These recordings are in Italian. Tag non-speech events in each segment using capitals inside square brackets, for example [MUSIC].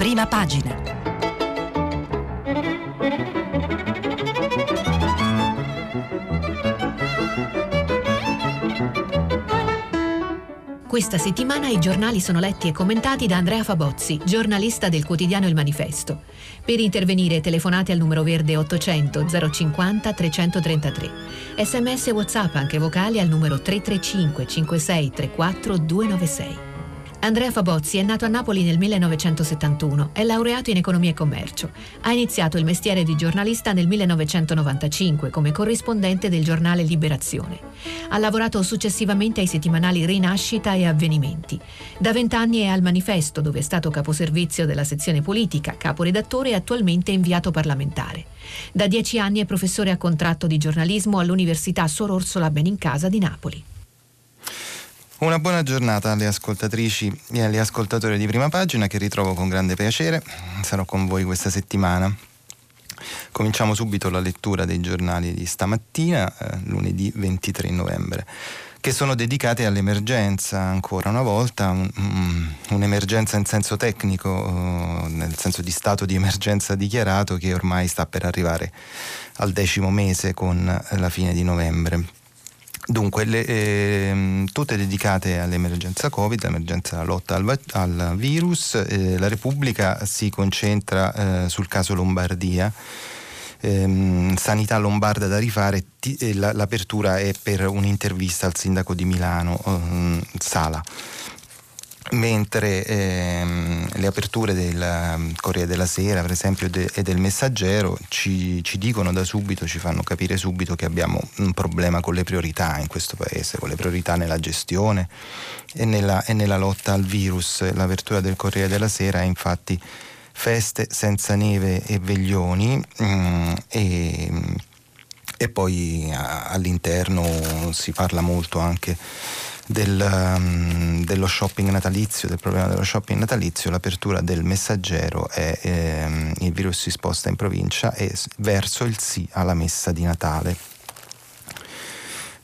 prima pagina. Questa settimana i giornali sono letti e commentati da Andrea Fabozzi, giornalista del quotidiano Il Manifesto. Per intervenire telefonate al numero verde 800 050 333. Sms e WhatsApp anche vocali al numero 335 56 34 296. Andrea Fabozzi è nato a Napoli nel 1971, è laureato in economia e commercio. Ha iniziato il mestiere di giornalista nel 1995 come corrispondente del giornale Liberazione. Ha lavorato successivamente ai settimanali Rinascita e Avvenimenti. Da vent'anni è al Manifesto, dove è stato caposervizio della sezione politica, caporedattore e attualmente inviato parlamentare. Da dieci anni è professore a contratto di giornalismo all'Università Sor Orsola Benincasa di Napoli. Una buona giornata alle ascoltatrici e agli ascoltatori di prima pagina che ritrovo con grande piacere. Sarò con voi questa settimana. Cominciamo subito la lettura dei giornali di stamattina, eh, lunedì 23 novembre, che sono dedicati all'emergenza, ancora una volta, un, un'emergenza in senso tecnico, eh, nel senso di stato di emergenza dichiarato che ormai sta per arrivare al decimo mese con la fine di novembre Dunque, le, eh, tutte dedicate all'emergenza Covid, all'emergenza lotta al, al virus. Eh, la Repubblica si concentra eh, sul caso Lombardia. Ehm, sanità lombarda da rifare, t- eh, l'apertura è per un'intervista al sindaco di Milano, ehm, Sala mentre ehm, le aperture del um, Corriere della Sera, per esempio, de- e del Messaggero ci, ci, dicono da subito, ci fanno capire subito che abbiamo un problema con le priorità in questo paese, con le priorità nella gestione e nella, e nella lotta al virus. L'apertura del Corriere della Sera è infatti feste senza neve e veglioni mm, e, e, poi a, all'interno si parla molto anche del, um, dello shopping natalizio, del problema dello shopping natalizio, l'apertura del messaggero è ehm, il virus si sposta in provincia e verso il sì alla messa di Natale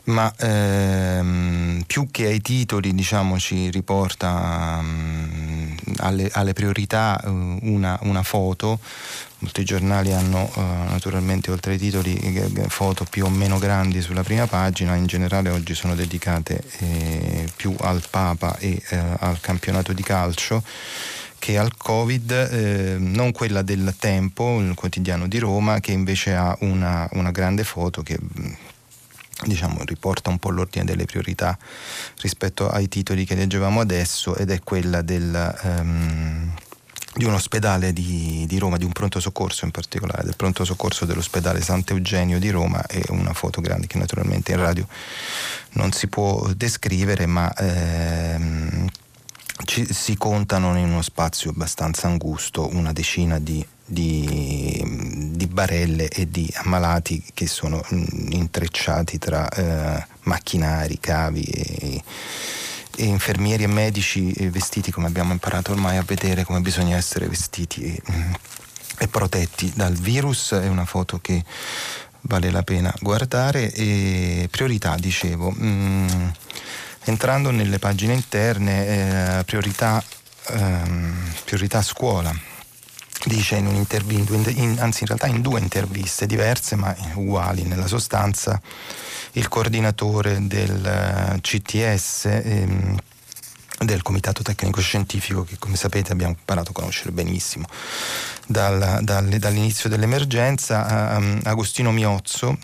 ma ehm, più che ai titoli diciamo, ci riporta um, alle, alle, priorità uh, una, una, foto. Molti giornali hanno uh, naturalmente oltre ai titoli foto più o meno grandi sulla prima pagina, in generale oggi sono dedicate eh, più al Papa e eh, al campionato di calcio che al Covid, eh, non quella del Tempo, il quotidiano di Roma, che invece ha una, una grande foto che diciamo, riporta un po' l'ordine delle priorità rispetto ai titoli che leggevamo adesso ed è quella del, um, di un ospedale di, di, Roma, di un pronto soccorso in particolare, del pronto soccorso dell'ospedale Sant'Eugenio di Roma e una foto grande che naturalmente in radio non si può descrivere ma ehm, ci, si contano in uno spazio abbastanza angusto una decina di di, di, barelle e di ammalati che sono intrecciati tra eh, macchinari, cavi e, e, infermieri e medici vestiti come abbiamo imparato ormai a vedere come bisogna essere vestiti e, e protetti dal virus. È una foto che vale la pena guardare e priorità dicevo. Mm, entrando nelle pagine interne, eh, priorità, ehm, priorità scuola dice in un'intervista, in, anzi in realtà in due interviste diverse ma uguali nella sostanza, il coordinatore del eh, CTS, ehm, del Comitato Tecnico Scientifico che come sapete abbiamo imparato a conoscere benissimo. Dal, dal, dall'inizio dell'emergenza, um, Agostino Miozzo,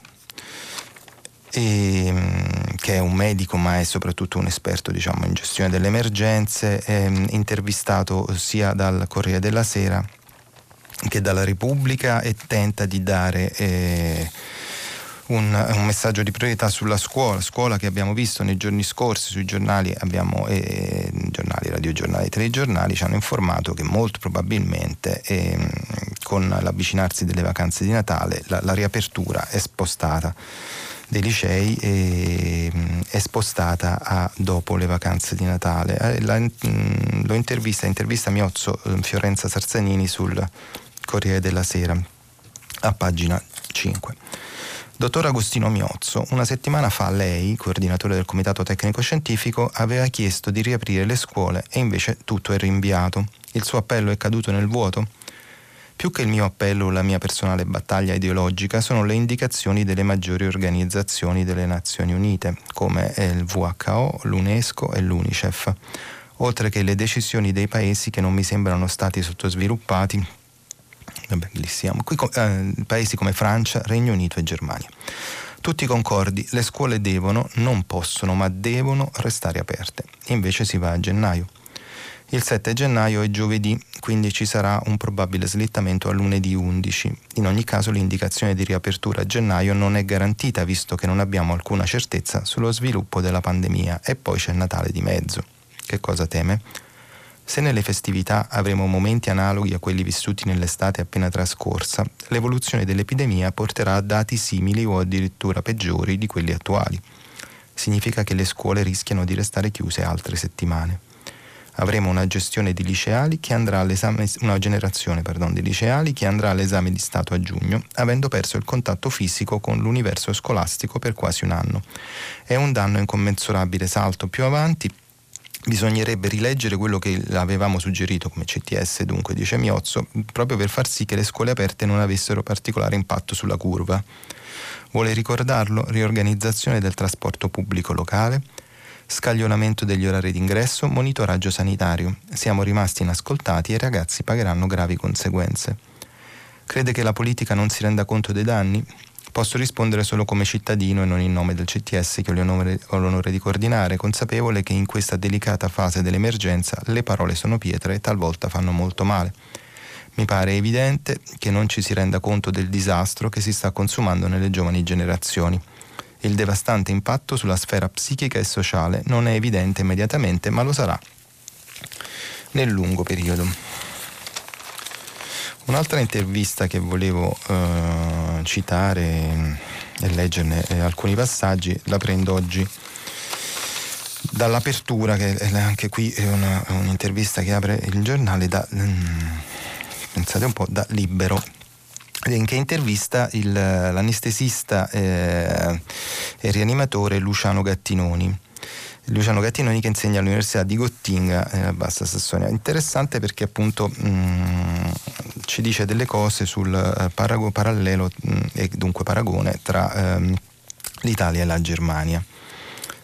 e, ehm, che è un medico ma è soprattutto un esperto diciamo, in gestione delle emergenze, ehm, intervistato sia dal Corriere della Sera che dalla Repubblica e tenta di dare eh, un, un, messaggio di priorità sulla scuola, scuola che abbiamo visto nei giorni scorsi sui giornali, abbiamo, eh, giornali, radiogiornali, telegiornali ci hanno informato che molto probabilmente eh, con l'avvicinarsi delle vacanze di Natale la, la riapertura è spostata dei licei e, è spostata a dopo le vacanze di Natale. Eh, la, mh, lo intervista, intervista Miozzo eh, Fiorenza Sarzanini sul Corriere della Sera, a pagina 5. Dottor Agostino Miozzo, una settimana fa lei, coordinatore del Comitato Tecnico Scientifico, aveva chiesto di riaprire le scuole e invece tutto è rinviato. Il suo appello è caduto nel vuoto? Più che il mio appello o la mia personale battaglia ideologica sono le indicazioni delle maggiori organizzazioni delle Nazioni Unite, come il WHO, l'UNESCO e l'UNICEF, oltre che le decisioni dei paesi che non mi sembrano stati sottosviluppati Siamo. Qui, eh, paesi come Francia, Regno Unito e Germania. Tutti concordi, le scuole devono, non possono, ma devono restare aperte. Invece si va a gennaio. Il 7 gennaio è giovedì, quindi ci sarà un probabile slittamento a lunedì 11. In ogni caso l'indicazione di riapertura a gennaio non è garantita visto che non abbiamo alcuna certezza sullo sviluppo della pandemia e poi c'è Natale di mezzo. Che cosa teme? Se nelle festività avremo momenti analoghi a quelli vissuti nell'estate appena trascorsa, l'evoluzione dell'epidemia porterà a dati simili o addirittura peggiori di quelli attuali. Significa che le scuole rischiano di restare chiuse altre settimane avremo una gestione di liceali che andrà all'esame, una generazione pardon, di liceali che andrà all'esame di Stato a giugno, avendo perso il contatto fisico con l'universo scolastico per quasi un anno. È un danno incommensurabile. Salto più avanti. Bisognerebbe rileggere quello che avevamo suggerito come CTS, dunque dice Miozzo, proprio per far sì che le scuole aperte non avessero particolare impatto sulla curva. Vuole ricordarlo? Riorganizzazione del trasporto pubblico locale, scaglionamento degli orari d'ingresso, monitoraggio sanitario. Siamo rimasti inascoltati e i ragazzi pagheranno gravi conseguenze. Crede che la politica non si renda conto dei danni? Posso rispondere solo come cittadino e non in nome del CTS che ho l'onore, di coordinare, consapevole che in questa delicata fase dell'emergenza le parole sono pietre e talvolta fanno molto male. Mi pare evidente che non ci si renda conto del disastro che si sta consumando nelle giovani generazioni. Il devastante impatto sulla sfera psichica e sociale non è evidente immediatamente, ma lo sarà nel lungo periodo. Un'altra intervista che volevo eh, citare e leggerne eh, alcuni passaggi la prendo oggi dall'apertura, che anche qui è una, un'intervista che apre il giornale da, mm, pensate un po', da Libero in che intervista il, l'anestesista eh, e rianimatore Luciano Gattinoni. Luciano Gattinoni che insegna all'Università di Gottinga nella eh, Bassa Sassonia. Interessante perché appunto mh, mm, ci dice delle cose sul eh, parago, parallelo mh, mm, e dunque paragone tra ehm, l'Italia e la Germania.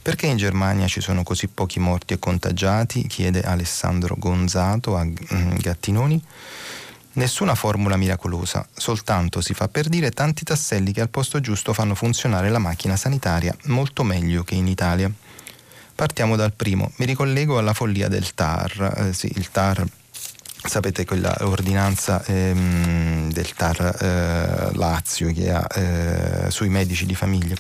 Perché in Germania ci sono così pochi morti e contagiati? chiede Alessandro Gonzato a mm, Gattinoni. Nessuna formula miracolosa, soltanto si fa per dire tanti tasselli che al posto giusto fanno funzionare la macchina sanitaria molto meglio che in Italia. Partiamo dal primo, mi ricollego alla follia del TAR, eh, sì, il TAR sapete quella ordinanza ehm, del TAR eh, Lazio che ha eh, sui medici di famiglia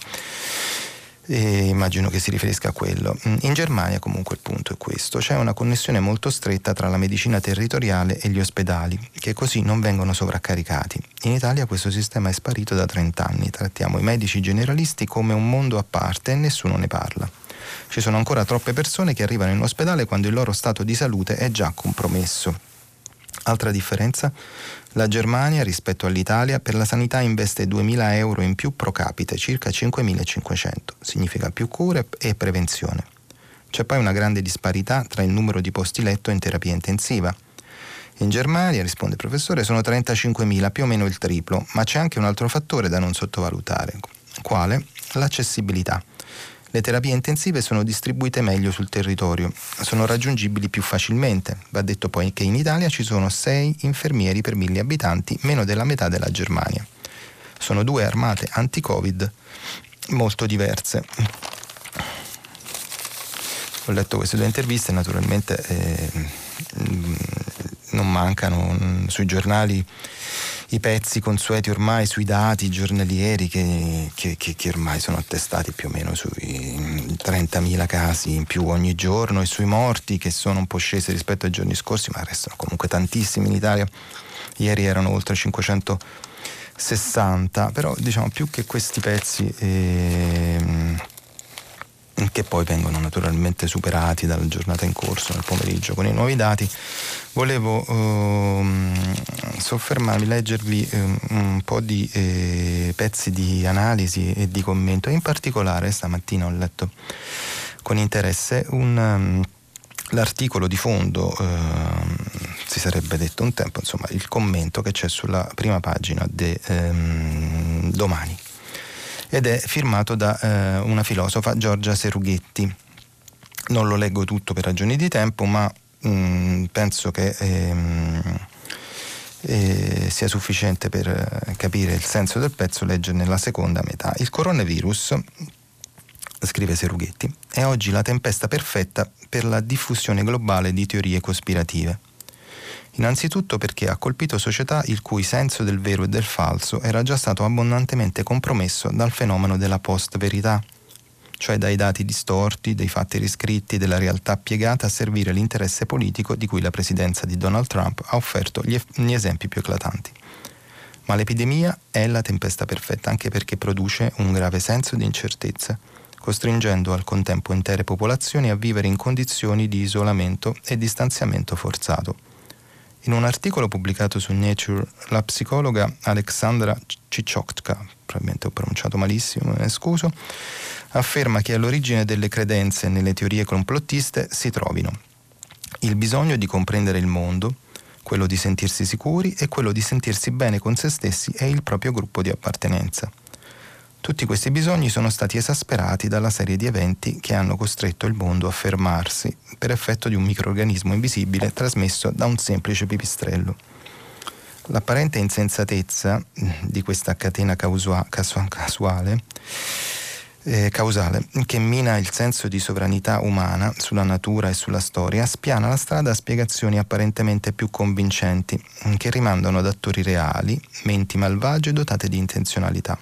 e immagino che si riferisca a quello. Mm, in Germania comunque il punto è questo, c'è una connessione molto stretta tra la medicina territoriale e gli ospedali, che così non vengono sovraccaricati. In Italia questo sistema è sparito da 30 anni, trattiamo i medici generalisti come un mondo a parte e nessuno ne parla. Ci sono ancora troppe persone che arrivano in ospedale quando il loro stato di salute è già compromesso. Altra differenza? La Germania rispetto all'Italia per la sanità investe 2.000 euro in più pro capite, circa 5.500. Significa più cure e prevenzione. C'è poi una grande disparità tra il numero di posti letto in terapia intensiva. In Germania, risponde il professore, sono 35.000, più o meno il triplo, ma c'è anche un altro fattore da non sottovalutare. Quale? L'accessibilità. Le terapie intensive sono distribuite meglio sul territorio, sono raggiungibili più facilmente. Va detto poi che in Italia ci sono 6 infermieri per mille abitanti, meno della metà della Germania. Sono due armate anti-Covid molto diverse. Ho letto queste due interviste, naturalmente eh, non mancano mm, sui giornali i pezzi consueti ormai sui dati giornalieri che, che, che, che ormai sono attestati più o meno sui 30.000 casi in più ogni giorno e sui morti che sono un po' scesi rispetto ai giorni scorsi, ma restano comunque tantissimi in Italia. Ieri erano oltre 560, però diciamo più che questi pezzi... Eh, che poi vengono naturalmente superati dalla giornata in corso nel pomeriggio con i nuovi dati. Volevo ehm, soffermarmi, leggervi ehm, un po' di eh, pezzi di analisi e di commento. In particolare stamattina ho letto con interesse un, um, l'articolo di fondo, ehm, si sarebbe detto un tempo, insomma il commento che c'è sulla prima pagina di ehm, Domani ed è firmato da eh, una filosofa Giorgia Serughetti. Non lo leggo tutto per ragioni di tempo, ma mh, mm, penso che ehm, eh, sia sufficiente per eh, capire il senso del pezzo leggere nella seconda metà. Il coronavirus, scrive Serughetti, è oggi la tempesta perfetta per la diffusione globale di teorie cospirative. Innanzitutto perché ha colpito società il cui senso del vero e del falso era già stato abbondantemente compromesso dal fenomeno della post-verità, cioè dai dati distorti, dei fatti riscritti, della realtà piegata a servire l'interesse politico di cui la presidenza di Donald Trump ha offerto gli, gli esempi più eclatanti. Ma l'epidemia è la tempesta perfetta anche perché produce un grave senso di incertezza, costringendo al contempo intere popolazioni a vivere in condizioni di isolamento e distanziamento forzato in un articolo pubblicato su Nature, la psicologa Alexandra Cicciotka, probabilmente ho pronunciato malissimo, me ne scuso, afferma che all'origine delle credenze nelle teorie complottiste si trovino il bisogno di comprendere il mondo, quello di sentirsi sicuri e quello di sentirsi bene con se stessi e il proprio gruppo di appartenenza. Tutti questi bisogni sono stati esasperati dalla serie di eventi che hanno costretto il mondo a fermarsi per effetto di un microorganismo invisibile trasmesso da un semplice pipistrello. L'apparente insensatezza mm, di questa catena causua, casuale, eh, causale che mina il senso di sovranità umana sulla natura e sulla storia spiana la strada a spiegazioni apparentemente più convincenti che rimandano ad attori reali, menti malvagie dotate di intenzionalità.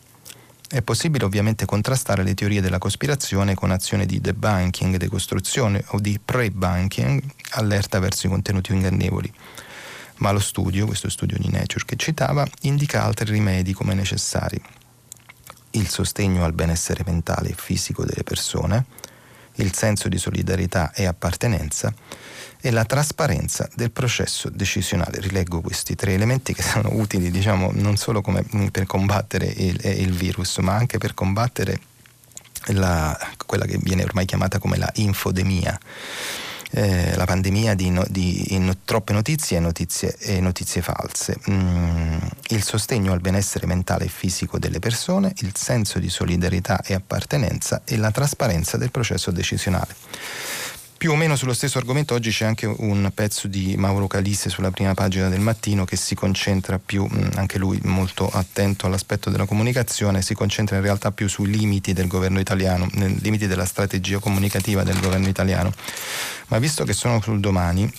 È possibile ovviamente contrastare le teorie della cospirazione con azioni di debunking, decostruzione o di pre-bunking, allerta verso i contenuti ingannevoli. Ma lo studio, questo studio di Nature che citava, indica altri rimedi come necessari. Il sostegno al benessere mentale e fisico delle persone, il senso di solidarietà e appartenenza e la trasparenza del processo decisionale. Rileggo questi tre elementi che sono utili diciamo, non solo come, per combattere il, il, virus, ma anche per combattere la, quella che viene ormai chiamata come la infodemia. Eh, la pandemia di, no, di in, troppe notizie e notizie, notizie false, mm, il sostegno al benessere mentale e fisico delle persone, il senso di solidarietà e appartenenza e la trasparenza del processo decisionale. Più o meno sullo stesso argomento oggi c'è anche un pezzo di Mauro Calisse sulla prima pagina del mattino che si concentra più, anche lui molto attento all'aspetto della comunicazione, si concentra in realtà più sui limiti del governo italiano, nei limiti della strategia comunicativa del governo italiano. Ma visto che sono sul domani,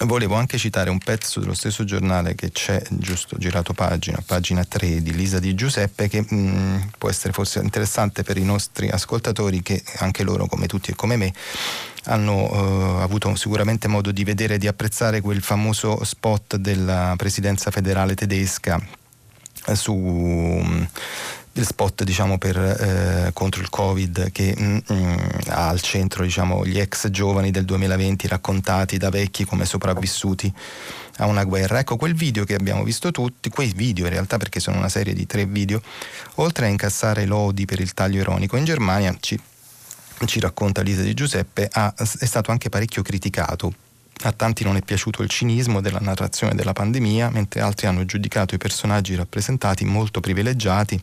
Volevo anche citare un pezzo dello stesso giornale che c'è, giusto girato pagina, pagina 3 di Lisa Di Giuseppe, che mh, può essere forse interessante per i nostri ascoltatori che anche loro, come tutti e come me, hanno eh, avuto sicuramente modo di vedere e di apprezzare quel famoso spot della presidenza federale tedesca su il spot diciamo, per, eh, contro il Covid che mm, mm, ha al centro diciamo, gli ex giovani del 2020 raccontati da vecchi come sopravvissuti a una guerra. Ecco, quel video che abbiamo visto tutti, quei video in realtà perché sono una serie di tre video, oltre a incassare lodi per il taglio ironico, in Germania ci ci racconta Lisa di Giuseppe, ha, è stato anche parecchio criticato. A tanti non è piaciuto il cinismo della narrazione della pandemia, mentre altri hanno giudicato i personaggi rappresentati molto privilegiati,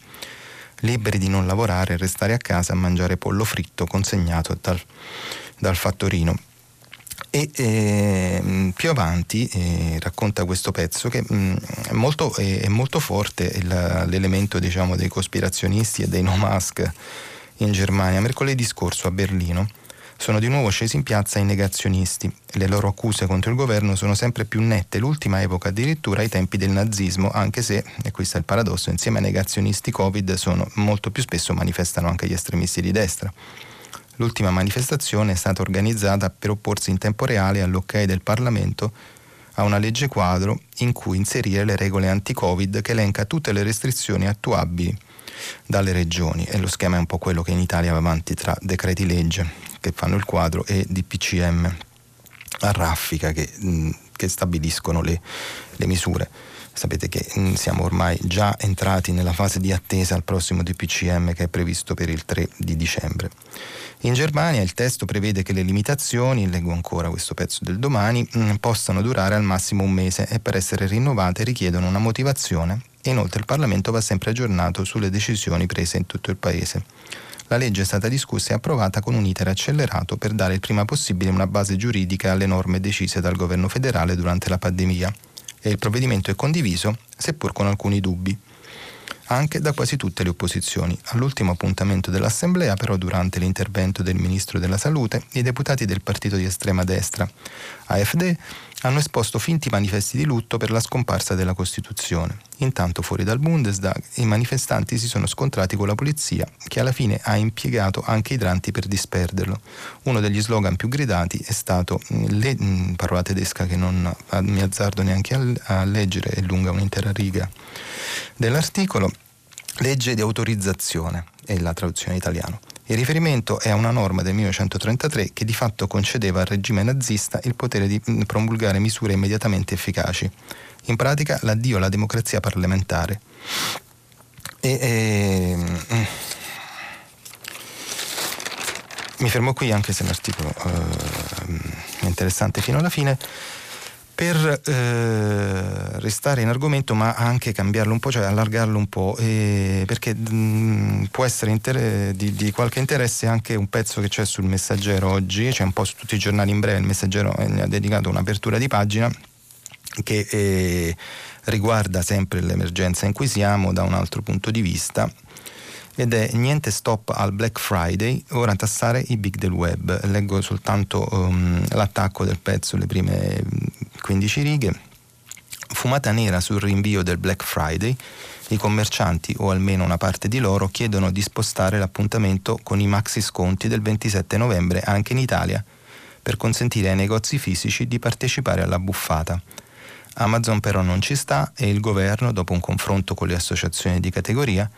liberi di non lavorare e restare a casa a mangiare pollo fritto consegnato dal, dal fattorino. E eh, più avanti eh, racconta questo pezzo che mh, mm, è, molto, è, è, molto, forte il, l'elemento diciamo, dei cospirazionisti e dei no mask in Germania, mercoledì scorso a Berlino, sono di nuovo scesi in piazza i negazionisti. Le loro accuse contro il governo sono sempre più nette, l'ultima epoca addirittura ai tempi del nazismo, anche se, e questo è il paradosso, insieme ai negazionisti Covid sono molto più spesso manifestano anche gli estremisti di destra. L'ultima manifestazione è stata organizzata per opporsi in tempo reale all'ok del Parlamento a una legge quadro in cui inserire le regole anti-Covid che elenca tutte le restrizioni attuabili dalle regioni e lo schema è un po' quello che in Italia va avanti tra decreti legge che fanno il quadro e DPCM a raffica che, mh, che stabiliscono le, le misure. Sapete che mh, siamo ormai già entrati nella fase di attesa al prossimo DPCM che è previsto per il 3 di dicembre. In Germania il testo prevede che le limitazioni, leggo ancora questo pezzo del domani, mh, possano durare al massimo un mese e per essere rinnovate richiedono una motivazione inoltre il Parlamento va sempre aggiornato sulle decisioni prese in tutto il Paese. La legge è stata discussa e approvata con un iter accelerato per dare il prima possibile una base giuridica alle norme decise dal governo federale durante la pandemia e il provvedimento è condiviso, seppur con alcuni dubbi anche da quasi tutte le opposizioni. All'ultimo appuntamento dell'Assemblea, però, durante l'intervento del Ministro della Salute, i deputati del partito di estrema destra, AFD, hanno esposto finti manifesti di lutto per la scomparsa della Costituzione. Intanto fuori dal Bundestag i manifestanti si sono scontrati con la polizia che alla fine ha impiegato anche idranti per disperderlo. Uno degli slogan più gridati è stato mm, le mm, parola tedesca che non mi azzardo neanche a leggere, è lunga un'intera riga dell'articolo, legge di autorizzazione è la traduzione in italiano. Il riferimento è a una norma del 1933 che di fatto concedeva al regime nazista il potere di promulgare misure immediatamente efficaci. In pratica l'addio alla democrazia parlamentare. E, e, mi fermo qui anche se l'articolo eh, è interessante fino alla fine per eh, restare in argomento ma anche cambiarlo un po', cioè allargarlo un po', eh, perché mh, mm, può essere inter- di, di, qualche interesse anche un pezzo che c'è sul messaggero oggi, c'è cioè un po' su tutti i giornali in breve, il messaggero ne ha dedicato un'apertura di pagina che eh, riguarda sempre l'emergenza in cui siamo da un altro punto di vista ed è niente stop al Black Friday, ora tassare i big del web. Leggo soltanto um, l'attacco del pezzo, le prime 15 righe. Fumata nera sul rinvio del Black Friday, i commercianti, o almeno una parte di loro, chiedono di spostare l'appuntamento con i maxi sconti del 27 novembre anche in Italia, per consentire ai negozi fisici di partecipare alla buffata. Amazon però non ci sta e il governo, dopo un confronto con le associazioni di categoria,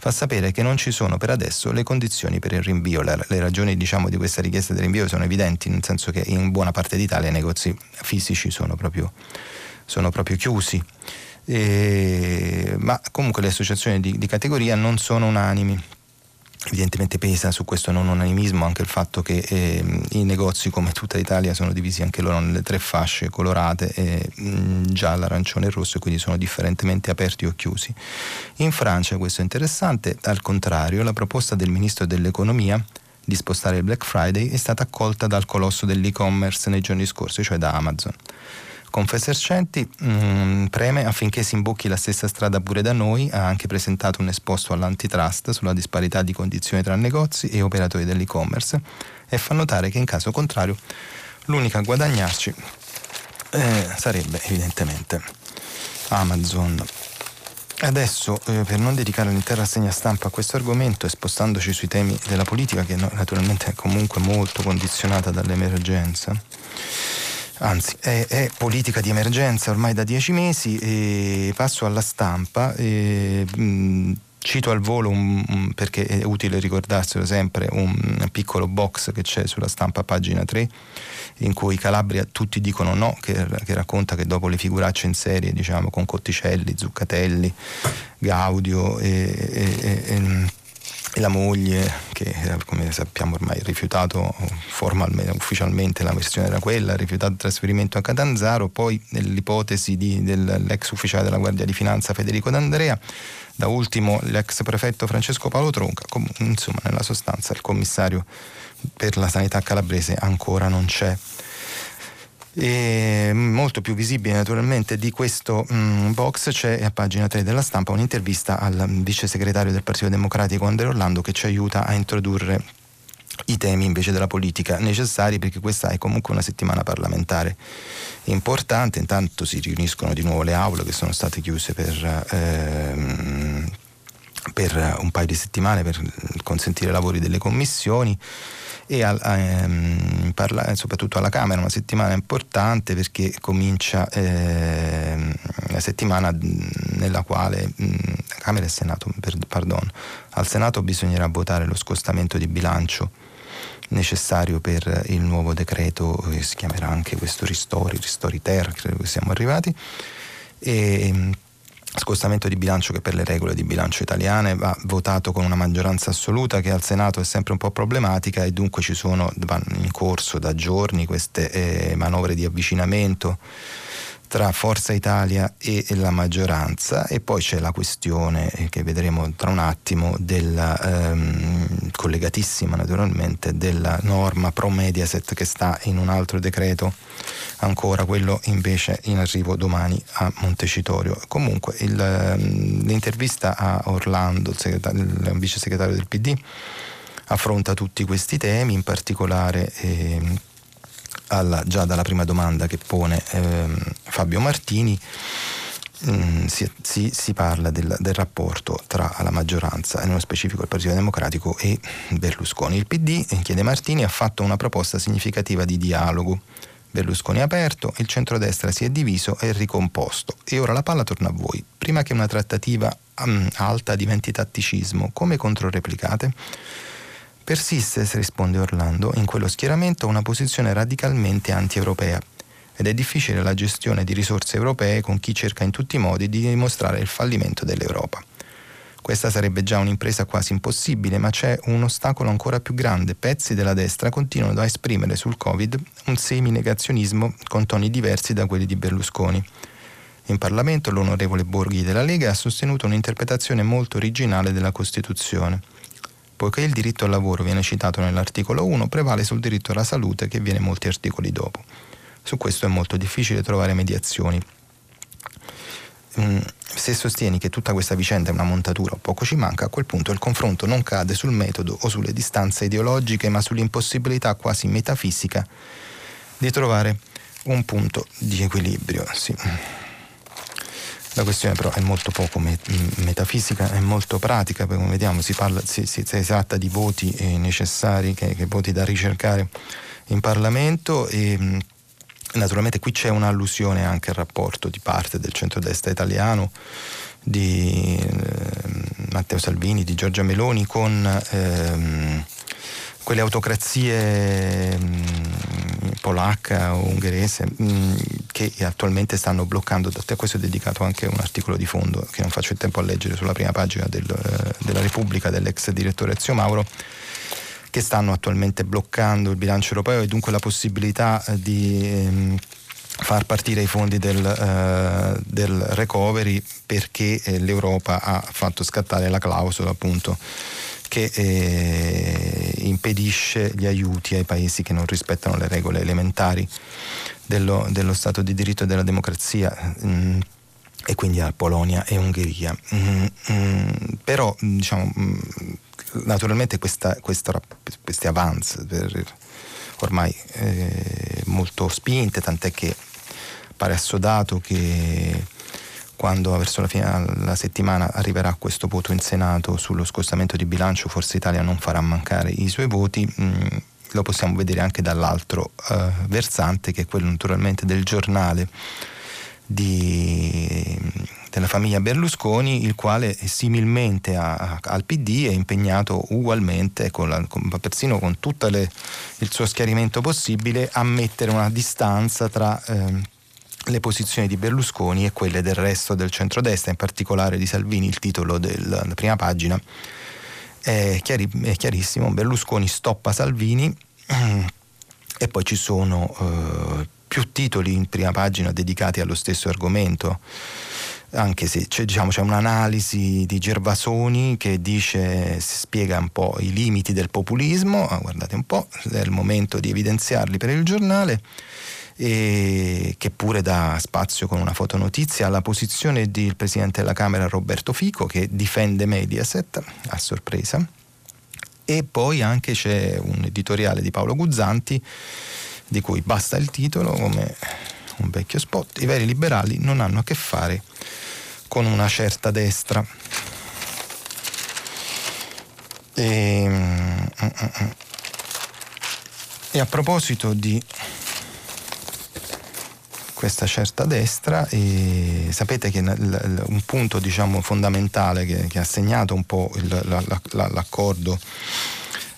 fa sapere che non ci sono per adesso le condizioni per il rinvio. Le, le ragioni diciamo, di questa richiesta di rinvio sono evidenti, nel senso che in buona parte d'Italia i negozi fisici sono proprio, sono proprio chiusi. E, ma comunque le associazioni di, di categoria non sono unanimi Evidentemente pesa su questo non unanimismo anche il fatto che eh, i negozi come tutta l'Italia sono divisi anche loro nelle tre fasce colorate, eh, giallo, arancione e rosso e quindi sono differentemente aperti o chiusi. In Francia questo è interessante, al contrario la proposta del Ministro dell'Economia di spostare il Black Friday è stata accolta dal colosso dell'e-commerce nei giorni scorsi, cioè da Amazon. Confesercenti mh, mm, preme affinché si imbocchi la stessa strada pure da noi, ha anche presentato un esposto all'antitrust sulla disparità di condizioni tra negozi e operatori dell'e-commerce e fa notare che in caso contrario l'unica a guadagnarci eh, sarebbe evidentemente Amazon. Adesso, eh, per non dedicare l'intera rassegna stampa a questo argomento e spostandoci sui temi della politica, che naturalmente è comunque molto condizionata dall'emergenza, anzi è, è, politica di emergenza ormai da dieci mesi e passo alla stampa. E, mh, cito al volo un, perché è utile ricordarselo sempre un piccolo box che c'è sulla stampa pagina 3 in cui Calabria tutti dicono no che, che racconta che dopo le figuracce in serie diciamo con Cotticelli, Zuccatelli, Gaudio e, e, e e la moglie che come sappiamo ormai ha rifiutato formalmente, ufficialmente la versione era quella, ha rifiutato il trasferimento a Catanzaro, poi nell'ipotesi di, dell'ex ufficiale della Guardia di Finanza Federico D'Andrea, da ultimo l'ex prefetto Francesco Paolo Tronca, insomma nella sostanza il commissario per la sanità calabrese ancora non c'è. E molto più visibile naturalmente di questo mh, box c'è a pagina 3 della stampa un'intervista al vice segretario del Partito Democratico Andrea Orlando che ci aiuta a introdurre i temi invece della politica necessari perché questa è comunque una settimana parlamentare importante, intanto si riuniscono di nuovo le aule che sono state chiuse per, ehm, per un paio di settimane per consentire i lavori delle commissioni e al, ehm, parla, soprattutto alla Camera una settimana importante perché comincia eh, la settimana nella quale mh, Camera e Senato, per, pardon, al Senato bisognerà votare lo scostamento di bilancio necessario per il nuovo decreto che si chiamerà anche questo Ristori, Ristori Ter, credo che siamo arrivati. E, scostamento di bilancio che per le regole di bilancio italiane va votato con una maggioranza assoluta che al Senato è sempre un po' problematica e dunque ci sono in corso da giorni queste eh, manovre di avvicinamento tra Forza Italia e la maggioranza e poi c'è la questione che vedremo tra un attimo della, ehm, collegatissima naturalmente della norma pro Mediaset che sta in un altro decreto ancora quello invece in arrivo domani a Montecitorio. Comunque il, ehm, l'intervista a Orlando il, il vice segretario del PD affronta tutti questi temi in particolare eh, alla, già dalla prima domanda che pone ehm, Fabio Martini, mh, mm, si, si, si, parla del, del, rapporto tra la maggioranza, e nello specifico il Partito Democratico, e Berlusconi. Il PD, chiede Martini, ha fatto una proposta significativa di dialogo. Berlusconi è aperto, il centrodestra si è diviso e ricomposto. E ora la palla torna a voi. Prima che una trattativa um, alta diventi tatticismo, come controreplicate? Persiste, risponde Orlando, in quello schieramento una posizione radicalmente anti-europea ed è difficile la gestione di risorse europee con chi cerca in tutti i modi di dimostrare il fallimento dell'Europa. Questa sarebbe già un'impresa quasi impossibile, ma c'è un ostacolo ancora più grande. Pezzi della destra continuano a esprimere sul Covid un semi-negazionismo con toni diversi da quelli di Berlusconi. In Parlamento l'onorevole Borghi della Lega ha sostenuto un'interpretazione molto originale della Costituzione poiché il diritto al lavoro viene citato nell'articolo 1, prevale sul diritto alla salute che viene molti articoli dopo. Su questo è molto difficile trovare mediazioni. Mm, se sostieni che tutta questa vicenda è una montatura o poco ci manca, a quel punto il confronto non cade sul metodo o sulle distanze ideologiche, ma sull'impossibilità quasi metafisica di trovare un punto di equilibrio. Sì. La questione però è molto poco metafisica, è molto pratica, come vediamo si, parla, si, si, si tratta di voti eh, necessari, che, che, voti da ricercare in Parlamento e naturalmente qui c'è un'allusione anche al rapporto di parte del centrodestra italiano di eh, Matteo Salvini, di Giorgia Meloni con ehm, quelle autocrazie mh, polacca o ungherese mh, che attualmente stanno bloccando, a questo è dedicato anche un articolo di fondo che non faccio il tempo a leggere sulla prima pagina del, eh, della Repubblica dell'ex direttore Ezio Mauro, che stanno attualmente bloccando il bilancio europeo e dunque la possibilità eh, di ehm, far partire i fondi del, eh, del recovery perché eh, l'Europa ha fatto scattare la clausola appunto che eh, impedisce gli aiuti ai paesi che non rispettano le regole elementari dello, dello Stato di diritto e della democrazia. Mm, e quindi a Polonia e Ungheria. Mm, mm, però diciamo, mm, naturalmente questa, questa, questi per, ormai eh, molto spinte, tant'è che pare assodato che quando verso la fine della settimana arriverà questo voto in Senato sullo scostamento di bilancio, Forza Italia non farà mancare i suoi voti. Mm, lo possiamo vedere anche dall'altro eh, versante, che è quello naturalmente del giornale di, della famiglia Berlusconi, il quale similmente a, a, al PD è impegnato ugualmente, con la, con, persino con tutto il suo schiarimento possibile, a mettere una distanza tra... Eh, le posizioni di Berlusconi e quelle del resto del centrodestra, in particolare di Salvini, il titolo della prima pagina è, chiari, è chiarissimo, Berlusconi stoppa Salvini [CLEARS THROAT] e poi ci sono eh, più titoli in prima pagina dedicati allo stesso argomento. Anche se c'è, diciamo, c'è, un'analisi di Gervasoni che dice, spiega un po' i limiti del populismo, ah, guardate un po', è il momento di evidenziarli per il giornale che pure dà spazio con una fotonotizia alla posizione del Presidente della Camera Roberto Fico che difende Mediaset a sorpresa e poi anche c'è un editoriale di Paolo Guzzanti di cui basta il titolo come un vecchio spot, i veri liberali non hanno a che fare con una certa destra. E, mm, mm, mm. E a proposito di questa certa destra e sapete che un punto diciamo, fondamentale che, che, ha segnato un po' il, la, la, l'accordo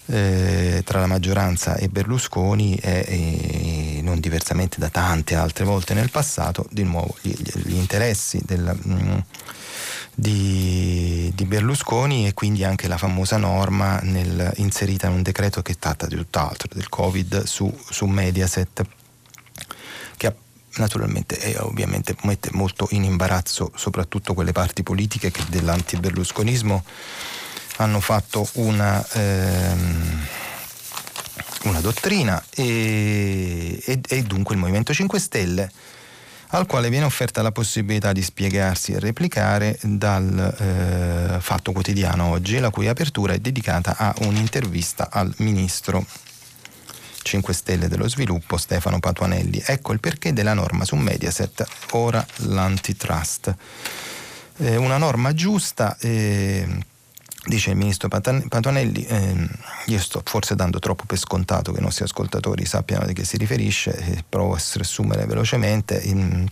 eh, tra la maggioranza e Berlusconi è, è, non diversamente da tante altre volte nel passato, di nuovo gli, gli interessi del, mh, mm, di, di, Berlusconi e quindi anche la famosa norma nel, inserita in un decreto che tratta di tutt'altro, del Covid su, su Mediaset, naturalmente e ovviamente mette molto in imbarazzo soprattutto quelle parti politiche che dell'antiberlusconismo hanno fatto una, ehm, una dottrina e, e, e dunque il Movimento 5 Stelle al quale viene offerta la possibilità di spiegarsi e replicare dal eh, Fatto Quotidiano oggi, la cui apertura è dedicata a un'intervista al ministro 5 Stelle dello Sviluppo Stefano Patuanelli. Ecco il perché della norma su Mediaset, ora l'antitrust. Eh, una norma giusta. Eh, dice il ministro Patuanelli, eh, io sto forse dando troppo per scontato che i nostri ascoltatori sappiano di che si riferisce, eh, provo a riassumere velocemente. In,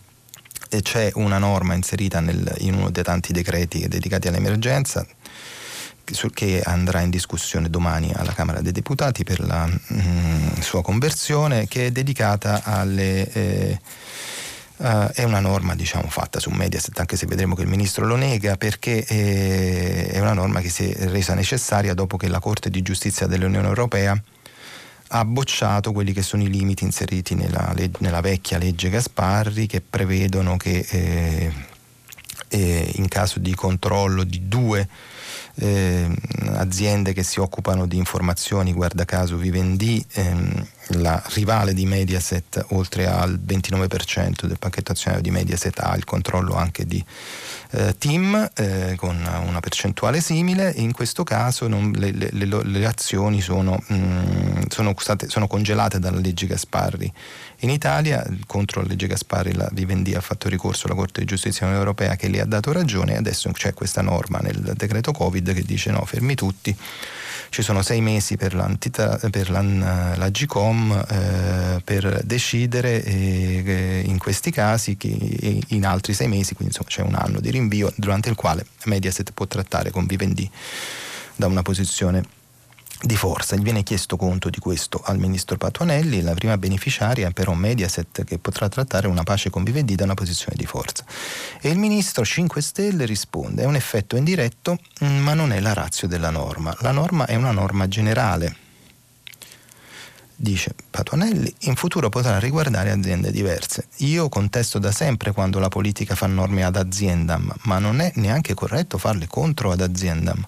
c'è una norma inserita nel, in uno dei tanti decreti dedicati all'emergenza che andrà in discussione domani alla Camera dei Deputati per la mh, mm, sua conversione, che è dedicata alle... Eh, Uh, è una norma diciamo, fatta su Mediaset, anche se vedremo che il ministro lo nega, perché eh, è una norma che si è resa necessaria dopo che la Corte di giustizia dell'Unione Europea ha bocciato quelli che sono i limiti inseriti nella, nella vecchia legge Gasparri che prevedono che eh, eh, in caso di controllo di due eh, aziende che si occupano di informazioni, guarda caso Vivendi, ehm, la rivale di Mediaset, oltre al 29% del pacchetto azionario di Mediaset, ha il controllo anche di eh, Team eh, con una percentuale simile. In questo caso non, le, le, le, azioni sono, mh, mm, sono, state, sono congelate dalla legge Gasparri in Italia contro la legge Gasparri la Vivendi ha fatto ricorso alla Corte di Giustizia Europea che le ha dato ragione adesso c'è questa norma nel decreto Covid che dice no, fermi tutti. Ci sono sei mesi per, per la, la GCOM eh, per decidere eh, in questi casi, che in altri sei mesi, quindi insomma c'è un anno di rinvio durante il quale Mediaset può trattare con Vivendi da una posizione di forza. Gli viene chiesto conto di questo al ministro Patuanelli, la prima beneficiaria però Mediaset che potrà trattare una pace con Vivendi da una posizione di forza. E il ministro 5 Stelle risponde, è un effetto indiretto mm, ma non è la razio della norma. La norma è una norma generale. Dice Patuanelli, in futuro potrà riguardare aziende diverse. Io contesto da sempre quando la politica fa norme ad aziendam, ma non è neanche corretto farle contro ad aziendam.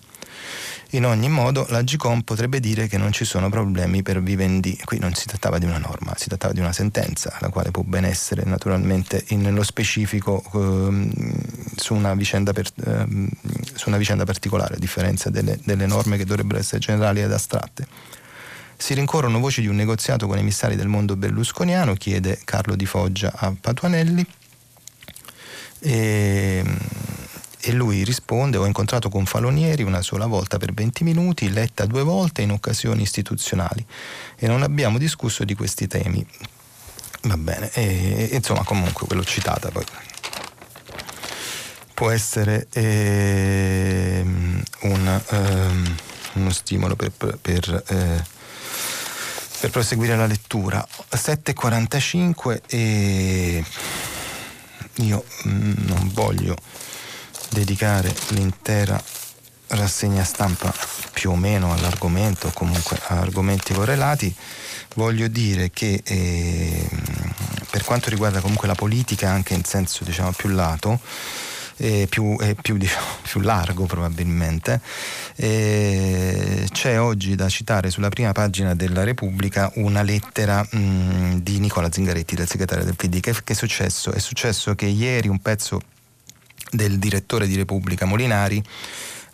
In ogni modo la GCOM potrebbe dire che non ci sono problemi per Vivendi. Qui non si trattava di una norma, si trattava di una sentenza, la quale può ben essere naturalmente in, nello specifico ehm, su, una per, ehm, su, una vicenda particolare, a differenza delle, delle norme che dovrebbero essere generali ed astratte. Si rincorrono voci di un negoziato con emissari del mondo berlusconiano, chiede Carlo Di Foggia a Patuanelli. E, e lui risponde ho incontrato con Falonieri una sola volta per 20 minuti, letta due volte in occasioni istituzionali e non abbiamo discusso di questi temi. Va bene, e, insomma comunque quello citata poi può essere eh, un, eh, uno stimolo per, per, eh, per, proseguire la lettura. 7.45 e io mm, non voglio dedicare l'intera rassegna stampa più o meno all'argomento, comunque a argomenti correlati, voglio dire che eh, per quanto riguarda comunque la politica anche in senso diciamo più lato, eh, più, eh, più, diciamo, [LAUGHS] più, largo probabilmente, eh, c'è oggi da citare sulla prima pagina della Repubblica una lettera mh, di Nicola Zingaretti, del segretario del PD. Che, che è successo? È successo che ieri un pezzo del direttore di Repubblica Molinari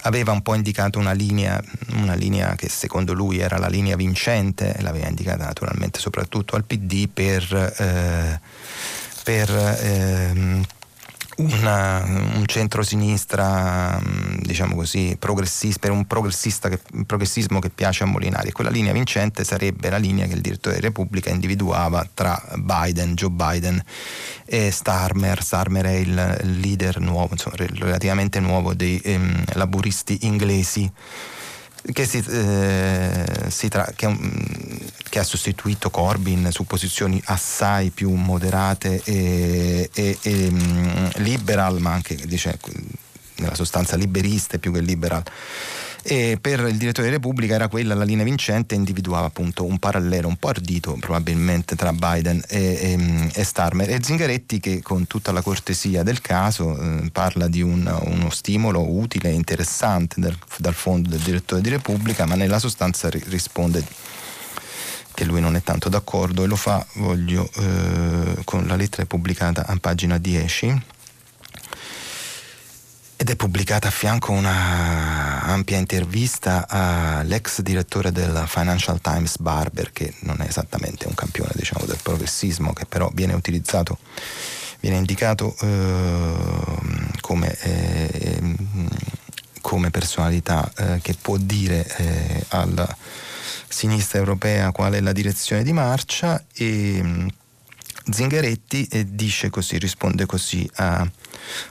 aveva un po' indicato una linea, una linea che secondo lui era la linea vincente, l'aveva indicata naturalmente soprattutto al PD per, eh, per eh, una, un centro-sinistra, mm, diciamo così, progressista, per un che, progressismo che piace a Molinari. Quella linea vincente sarebbe la linea che il direttore della Repubblica individuava tra Biden, Joe Biden e Starmer. Starmer è il leader nuovo, insomma, relativamente nuovo dei ehm, laburisti inglesi che, si, eh, si tra, che, che, ha sostituito Corbyn su posizioni assai più moderate e, e, e um, liberal, ma anche dice, nella sostanza liberiste più che liberal e per il direttore di Repubblica era quella la linea vincente individuava appunto un parallelo un po' ardito probabilmente tra Biden e, e, e Starmer. E Zingaretti che con tutta la cortesia del caso eh, parla di un, uno stimolo utile e interessante dal, dal, fondo del direttore di Repubblica ma nella sostanza ri, risponde che lui non è tanto d'accordo e lo fa voglio eh, con la lettera pubblicata a pagina 10 ed è pubblicata a fianco una ampia intervista all'ex direttore del Financial Times Barber, che non è esattamente un campione diciamo, del progressismo, che però viene utilizzato, viene indicato eh, come, eh, come, personalità eh, che può dire eh, alla sinistra europea qual è la direzione di marcia. E mm, Zingaretti eh, dice così, risponde così a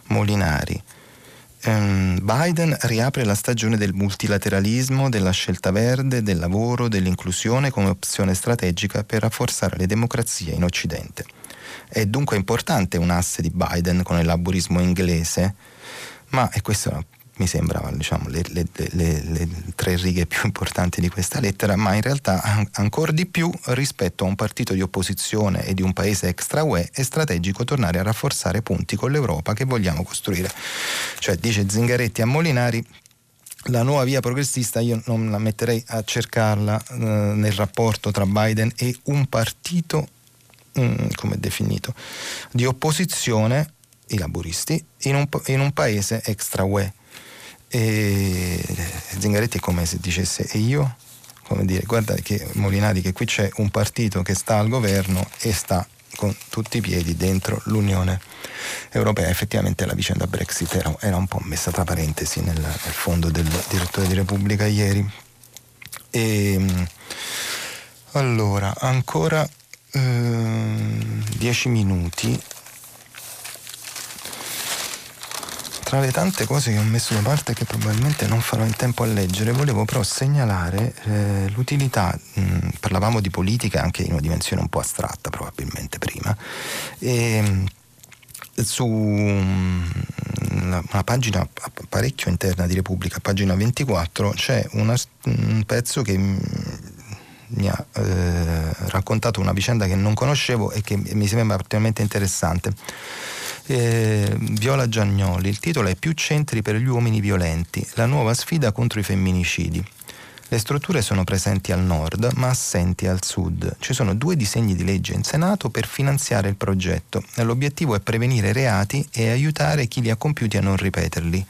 Molinari Biden riapre la stagione del multilateralismo, della scelta verde, del lavoro, dell'inclusione come opzione strategica per rafforzare le democrazie in Occidente. È dunque importante un asse di Biden con il laburismo inglese, ma, e questo mi sembrano diciamo, le, le, le, le, tre righe più importanti di questa lettera, ma in realtà ancora di più rispetto a un partito di opposizione e di un paese extra UE è strategico tornare a rafforzare punti con l'Europa che vogliamo costruire. Cioè dice Zingaretti a Molinari la nuova via progressista io non la metterei a cercarla eh, nel rapporto tra Biden e un partito, mm, come definito, di opposizione, i laburisti, in un, in un paese extra UE e Zingaretti è come se dicesse e io? Come dire, guarda che Molinari che qui c'è un partito che sta al governo e sta con tutti i piedi dentro l'Unione Europea. Effettivamente la vicenda Brexit era, era un po' messa tra parentesi nel, nel, fondo del direttore di Repubblica ieri. E, allora, ancora eh, dieci minuti tra le tante cose che ho messo da parte che probabilmente non farò in tempo a leggere, volevo però segnalare eh, l'utilità, mh, parlavamo di politica anche in una dimensione un po' astratta probabilmente prima, e, su una, una, pagina parecchio interna di Repubblica, pagina 24, c'è una, un pezzo che mi ha eh, raccontato una vicenda che non conoscevo e che mi sembra particolarmente interessante eh, Viola Giagnoli, il titolo è Più centri per gli uomini violenti, la nuova sfida contro i femminicidi. Le strutture sono presenti al nord ma assenti al sud. Ci sono due disegni di legge in Senato per finanziare il progetto. L'obiettivo è prevenire reati e aiutare chi li ha compiuti a non ripeterli.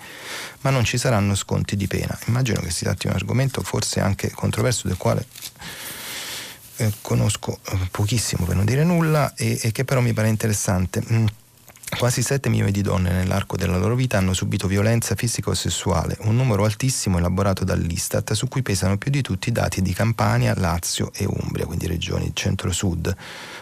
Ma non ci saranno sconti di pena. Immagino che si tratti di un argomento forse anche controverso del quale eh, conosco eh, pochissimo per non dire nulla e, e che però mi pare interessante. Quasi 7 milioni di donne nell'arco della loro vita hanno subito violenza fisica o sessuale, un numero altissimo elaborato dall'Istat su cui pesano più di tutti i dati di Campania, Lazio e Umbria, quindi regioni centro-sud.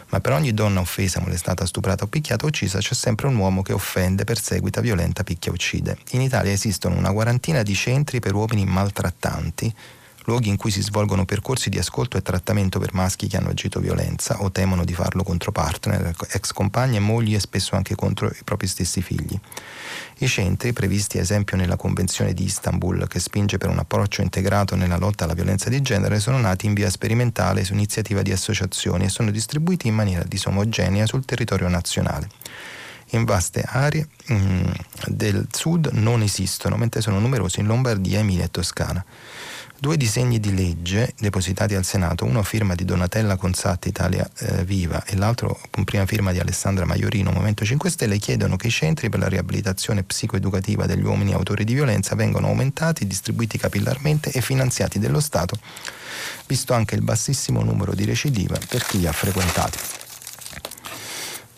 Ma per ogni donna offesa, molestata, stuprata o picchiata o uccisa c'è sempre un uomo che offende, perseguita, violenta, picchia uccide. In Italia esistono una quarantina di centri per uomini maltrattanti, luoghi in cui si svolgono percorsi di ascolto e trattamento per maschi che hanno agito violenza o temono di farlo contro partner, ex compagne, mogli e spesso anche contro i propri stessi figli. I centri, previsti ad esempio nella Convenzione di Istanbul, che spinge per un approccio integrato nella lotta alla violenza di genere, sono nati in via sperimentale su iniziativa di associazioni e sono distribuiti in maniera disomogenea sul territorio nazionale in vaste aree mm, del sud non esistono, mentre sono numerosi in Lombardia, Emilia e Toscana. Due disegni di legge depositati al Senato, uno a firma di Donatella Consatti Italia eh, Viva e l'altro con prima firma di Alessandra Maiorino Movimento 5 Stelle, chiedono che i centri per la riabilitazione psicoeducativa degli uomini autori di violenza vengano aumentati, distribuiti capillarmente e finanziati dello Stato, visto anche il bassissimo numero di recidiva per chi li ha frequentati.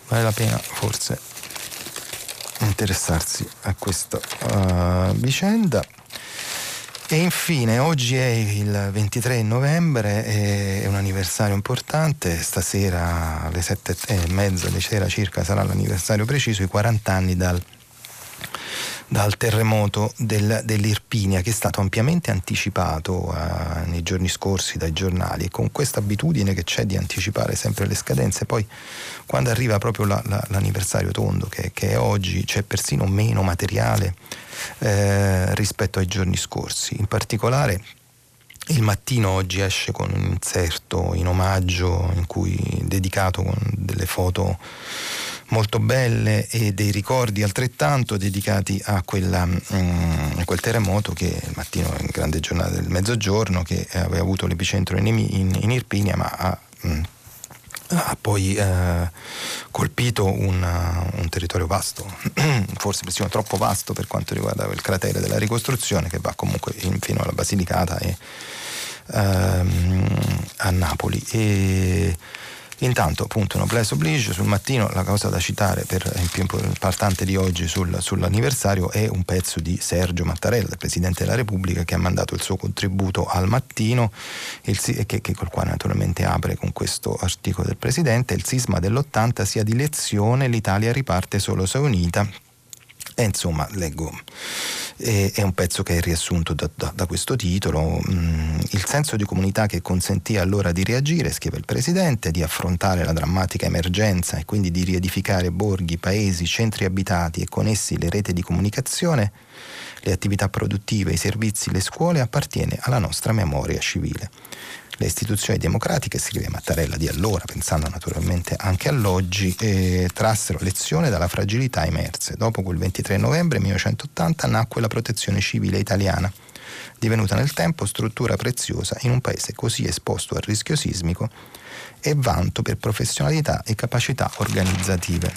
Vale la pena forse interessarsi a questa uh, vicenda. E infine, oggi è il 23 novembre, è un anniversario importante, stasera alle sette e mezza di sera circa sarà l'anniversario preciso, i 40 anni dal dal terremoto del, dell'Irpinia che è stato ampiamente anticipato uh, nei giorni scorsi dai giornali e con questa abitudine che c'è di anticipare sempre le scadenze, poi quando arriva proprio la, la, l'anniversario tondo che, che, è oggi c'è persino meno materiale eh, rispetto ai giorni scorsi. In particolare il mattino oggi esce con un inserto in omaggio in cui dedicato con delle foto molto belle e dei ricordi altrettanto dedicati a, quella, mm, a quel terremoto che il mattino in grande giornata del mezzogiorno che aveva avuto l'epicentro in, in, in Irpinia ma ha, mm, ha poi eh, colpito un, un, territorio vasto, [CLEARS THROAT] forse persino troppo vasto per quanto riguarda il cratere della ricostruzione che va comunque fino alla Basilicata e ehm, a Napoli. E, Intanto, appunto, noblesse oblige, sul mattino la cosa da citare per il più importante di oggi sul, sull'anniversario è un pezzo di Sergio Mattarella, Presidente della Repubblica, che ha mandato il suo contributo al mattino, il, che, che, col quale naturalmente apre con questo articolo del Presidente, il sisma dell'80 sia di lezione, l'Italia riparte solo se unita. E insomma, leggo e, è un pezzo che è riassunto da, da, da questo titolo. Mm, il senso di comunità che consentì allora di reagire, scrive il Presidente, di affrontare la drammatica emergenza e quindi di riedificare borghi, paesi, centri abitati e con essi le reti di comunicazione, le attività produttive, i servizi, le scuole, appartiene alla nostra memoria civile. Le istituzioni democratiche, scrive Mattarella di allora, pensando naturalmente anche all'oggi, eh, trassero lezione dalla fragilità emerse. Dopo quel 23 novembre 1980 nacque la protezione civile italiana, divenuta nel tempo struttura preziosa in un paese così esposto al rischio sismico e vanto per professionalità e capacità organizzative.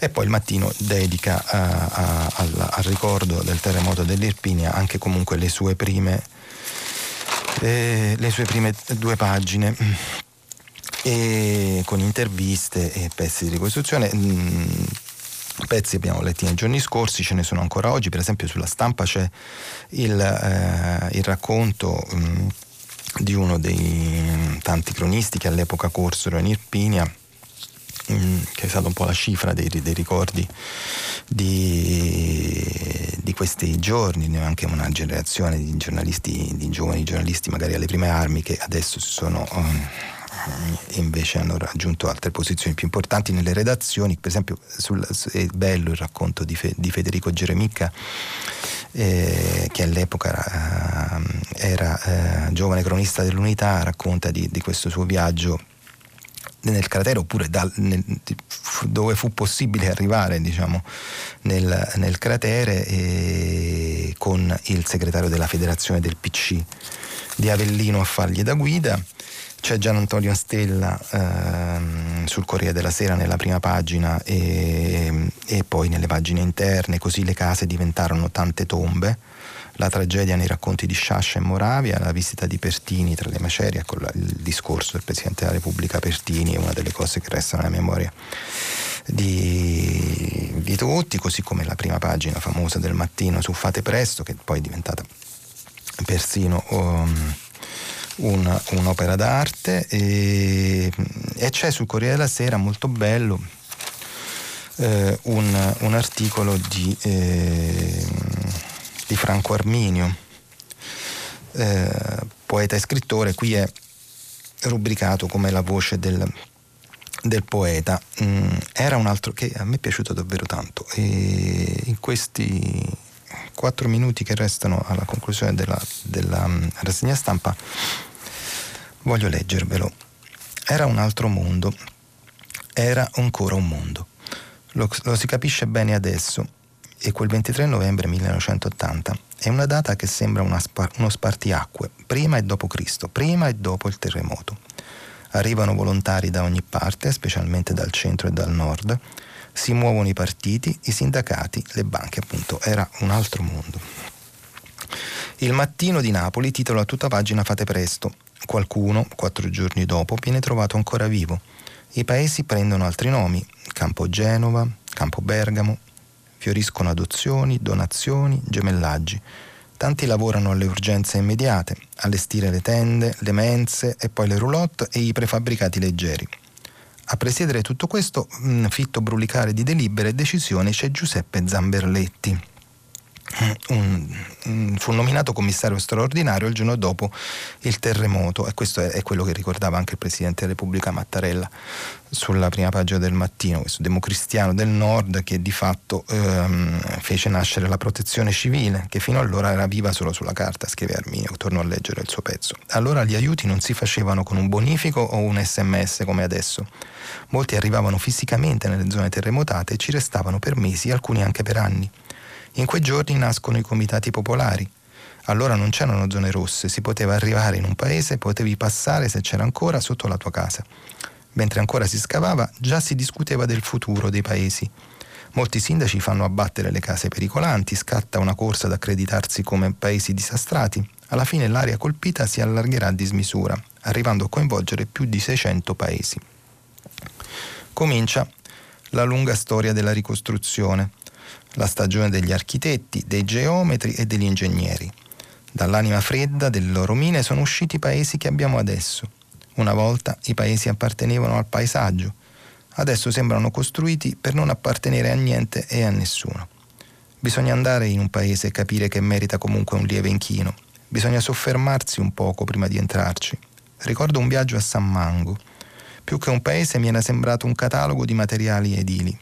E poi il mattino dedica uh, a, al, al ricordo del terremoto dell'Irpinia anche comunque le sue prime eh, le sue prime due pagine e con interviste e pezzi di ricostruzione. Mm, pezzi abbiamo letti nei giorni scorsi, ce ne sono ancora oggi, per esempio sulla stampa c'è il, eh, il racconto mh, mm, di uno dei tanti cronisti che all'epoca corsero in Irpinia Mm, che è stata un po' la cifra dei, dei ricordi di, di, questi giorni, ne anche una generazione di giornalisti, di giovani giornalisti magari alle prime armi che adesso si sono um, invece hanno raggiunto altre posizioni più importanti nelle redazioni, per esempio sul, è bello il racconto di, Fe, di Federico Geremicca eh, che all'epoca eh, era eh, giovane cronista dell'unità, racconta di, di questo suo viaggio nel cratere oppure dal, nel, dove fu possibile arrivare diciamo, nel, nel cratere con il segretario della federazione del PC di Avellino a fargli da guida. C'è Gian Antonio Stella ehm, sul Corriere della Sera nella prima pagina e, e poi nelle pagine interne, così le case diventarono tante tombe la tragedia nei racconti di Sciascia e Moravia, la visita di Pertini tra le macerie, ecco il discorso del Presidente della Repubblica Pertini è una delle cose che restano nella memoria di, di tutti, così come la prima pagina famosa del mattino su Fate Presto, che poi è diventata persino... Um, un, un'opera d'arte. E, e, c'è sul Corriere della Sera molto bello eh, un, un, articolo di eh, di Franco Arminio, eh, poeta e scrittore, qui è rubricato come la voce del, del poeta. Mm, era un altro che a me è piaciuto davvero tanto e in questi quattro minuti che restano alla conclusione della, della um, rassegna stampa voglio leggervelo. Era un altro mondo, era ancora un mondo. Lo, lo si capisce bene adesso e quel 23 novembre 1980 è una data che sembra spar- uno spartiacque, prima e dopo Cristo, prima e dopo il terremoto. Arrivano volontari da ogni parte, specialmente dal centro e dal nord, si muovono i partiti, i sindacati, le banche, appunto, era un altro mondo. Il mattino di Napoli titola a tutta pagina Fate presto. Qualcuno, quattro giorni dopo, viene trovato ancora vivo. I paesi prendono altri nomi, Campo Genova, Campo Bergamo, fioriscono adozioni, donazioni, gemellaggi. Tanti lavorano alle urgenze immediate, allestire le tende, le mense e poi le roulotte e i prefabbricati leggeri. A presiedere tutto questo, mm, fitto brulicare di delibere e decisioni, c'è Giuseppe Zamberletti. Un, un, fu nominato commissario straordinario il giorno dopo il terremoto e questo è, è, quello che ricordava anche il Presidente della Repubblica Mattarella sulla prima pagina del mattino, questo democristiano del nord che di fatto ehm, fece nascere la protezione civile che fino allora era viva solo sulla carta, scrive Arminio, torno a leggere il suo pezzo. Allora gli aiuti non si facevano con un bonifico o un sms come adesso Molti arrivavano fisicamente nelle zone terremotate e ci restavano per mesi, alcuni anche per anni. In quei giorni nascono i comitati popolari. Allora non c'erano zone rosse, si poteva arrivare in un paese, potevi passare se c'era ancora sotto la tua casa. Mentre ancora si scavava, già si discuteva del futuro dei paesi. Molti sindaci fanno abbattere le case pericolanti, scatta una corsa ad accreditarsi come paesi disastrati. Alla fine l'area colpita si allargherà a dismisura, arrivando a coinvolgere più di 600 paesi comincia la lunga storia della ricostruzione, la stagione degli architetti, dei geometri e degli ingegneri. Dall'anima fredda delle loro mine sono usciti i paesi che abbiamo adesso. Una volta i paesi appartenevano al paesaggio, adesso sembrano costruiti per non appartenere a niente e a nessuno. Bisogna andare in un paese e capire che merita comunque un lieve inchino. Bisogna soffermarsi un poco prima di entrarci. Ricordo un viaggio a San Mango più che un paese mi era sembrato un catalogo di materiali edili.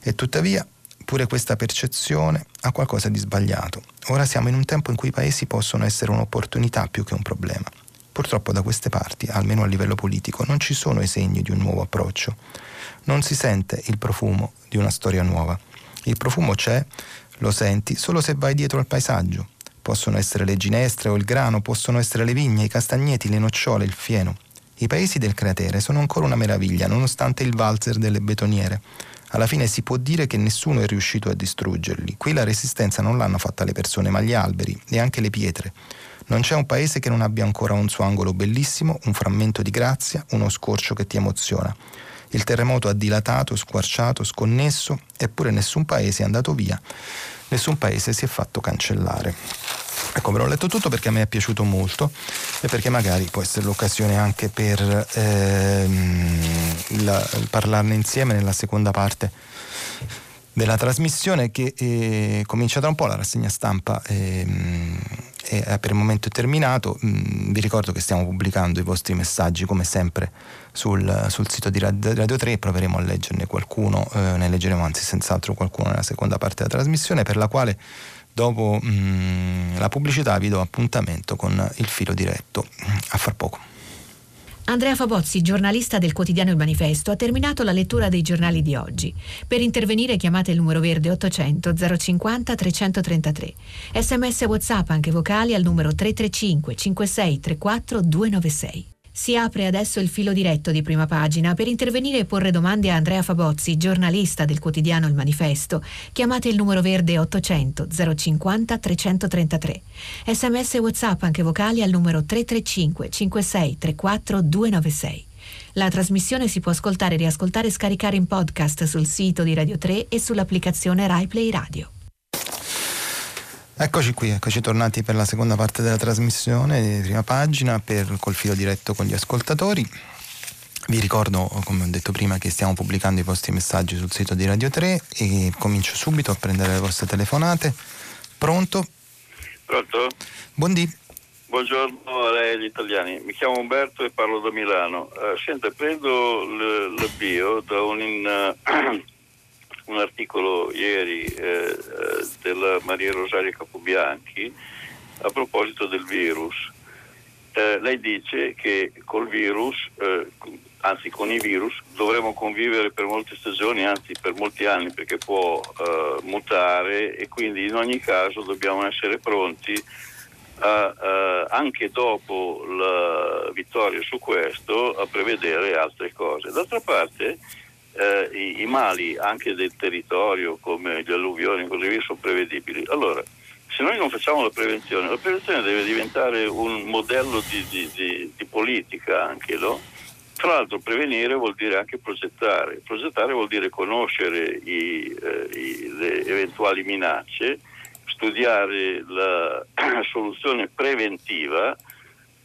E tuttavia pure questa percezione ha qualcosa di sbagliato. Ora siamo in un tempo in cui i paesi possono essere un'opportunità più che un problema. Purtroppo da queste parti, almeno a livello politico, non ci sono i segni di un nuovo approccio. Non si sente il profumo di una storia nuova. Il profumo c'è, lo senti, solo se vai dietro al paesaggio. Possono essere le ginestre o il grano, possono essere le vigne, i castagneti, le nocciole, il fieno. I paesi del cratere sono ancora una meraviglia, nonostante il valzer delle betoniere. Alla fine si può dire che nessuno è riuscito a distruggerli. Qui la resistenza non l'hanno fatta le persone, ma gli alberi e anche le pietre. Non c'è un paese che non abbia ancora un suo angolo bellissimo, un frammento di grazia, uno scorcio che ti emoziona. Il terremoto ha dilatato, squarciato, sconnesso, eppure nessun paese è andato via, nessun paese si è fatto cancellare. Ecco, ve l'ho letto tutto perché a me è piaciuto molto e perché magari può essere l'occasione anche per ehm, la, parlarne insieme nella seconda parte della trasmissione che eh, comincia da un po' la rassegna stampa ehm, è per il momento terminato mm, vi ricordo che stiamo pubblicando i vostri messaggi come sempre sul, sul sito di Radio 3 proveremo a leggerne qualcuno eh, ne leggeremo anzi senz'altro qualcuno nella seconda parte della trasmissione per la quale dopo mh, mm, la pubblicità vi do appuntamento con il filo diretto. A far poco. Andrea Fabozzi, giornalista del quotidiano Il Manifesto, ha terminato la lettura dei giornali di oggi. Per intervenire chiamate il numero verde 800 050 333. Sms WhatsApp anche vocali al numero 335 56 34 296. Si apre adesso il filo diretto di prima pagina per intervenire e porre domande a Andrea Fabozzi, giornalista del quotidiano Il Manifesto. Chiamate il numero verde 800 050 333. Sms WhatsApp anche vocali al numero 335 56 34 296. La trasmissione si può ascoltare, riascoltare e scaricare in podcast sul sito di Radio 3 e sull'applicazione RaiPlay Radio. Eccoci qui, eccoci tornati per la seconda parte della trasmissione prima pagina per, col filo diretto con gli ascoltatori. Vi ricordo, come ho detto prima, che stiamo pubblicando i vostri messaggi sul sito di Radio 3 e comincio subito a prendere le vostre telefonate. Pronto? Pronto? Buondì. Buongiorno a lei agli italiani, mi chiamo Umberto e parlo da Milano. Uh, senta, prendo l'avvio da un... In, uh, [CLEARS THROAT] un articolo ieri eh, eh, della Maria Rosaria Capobianchi a proposito del virus. Eh, lei dice che col virus, eh, anzi con i virus, dovremo convivere per molte stagioni, anzi per molti anni perché può eh, mutare e quindi in ogni caso dobbiamo essere pronti a, uh, anche dopo la vittoria su questo a prevedere altre cose. D'altra parte eh, i, i, mali anche del territorio come gli alluvioni e così via sono prevedibili. Allora, se noi non facciamo la prevenzione, la prevenzione deve diventare un modello di, di, di, di politica anche, no? Tra l'altro prevenire vuol dire anche progettare, progettare vuol dire conoscere i, eh, i, le eventuali minacce, studiare la [CLEARS THROAT] soluzione preventiva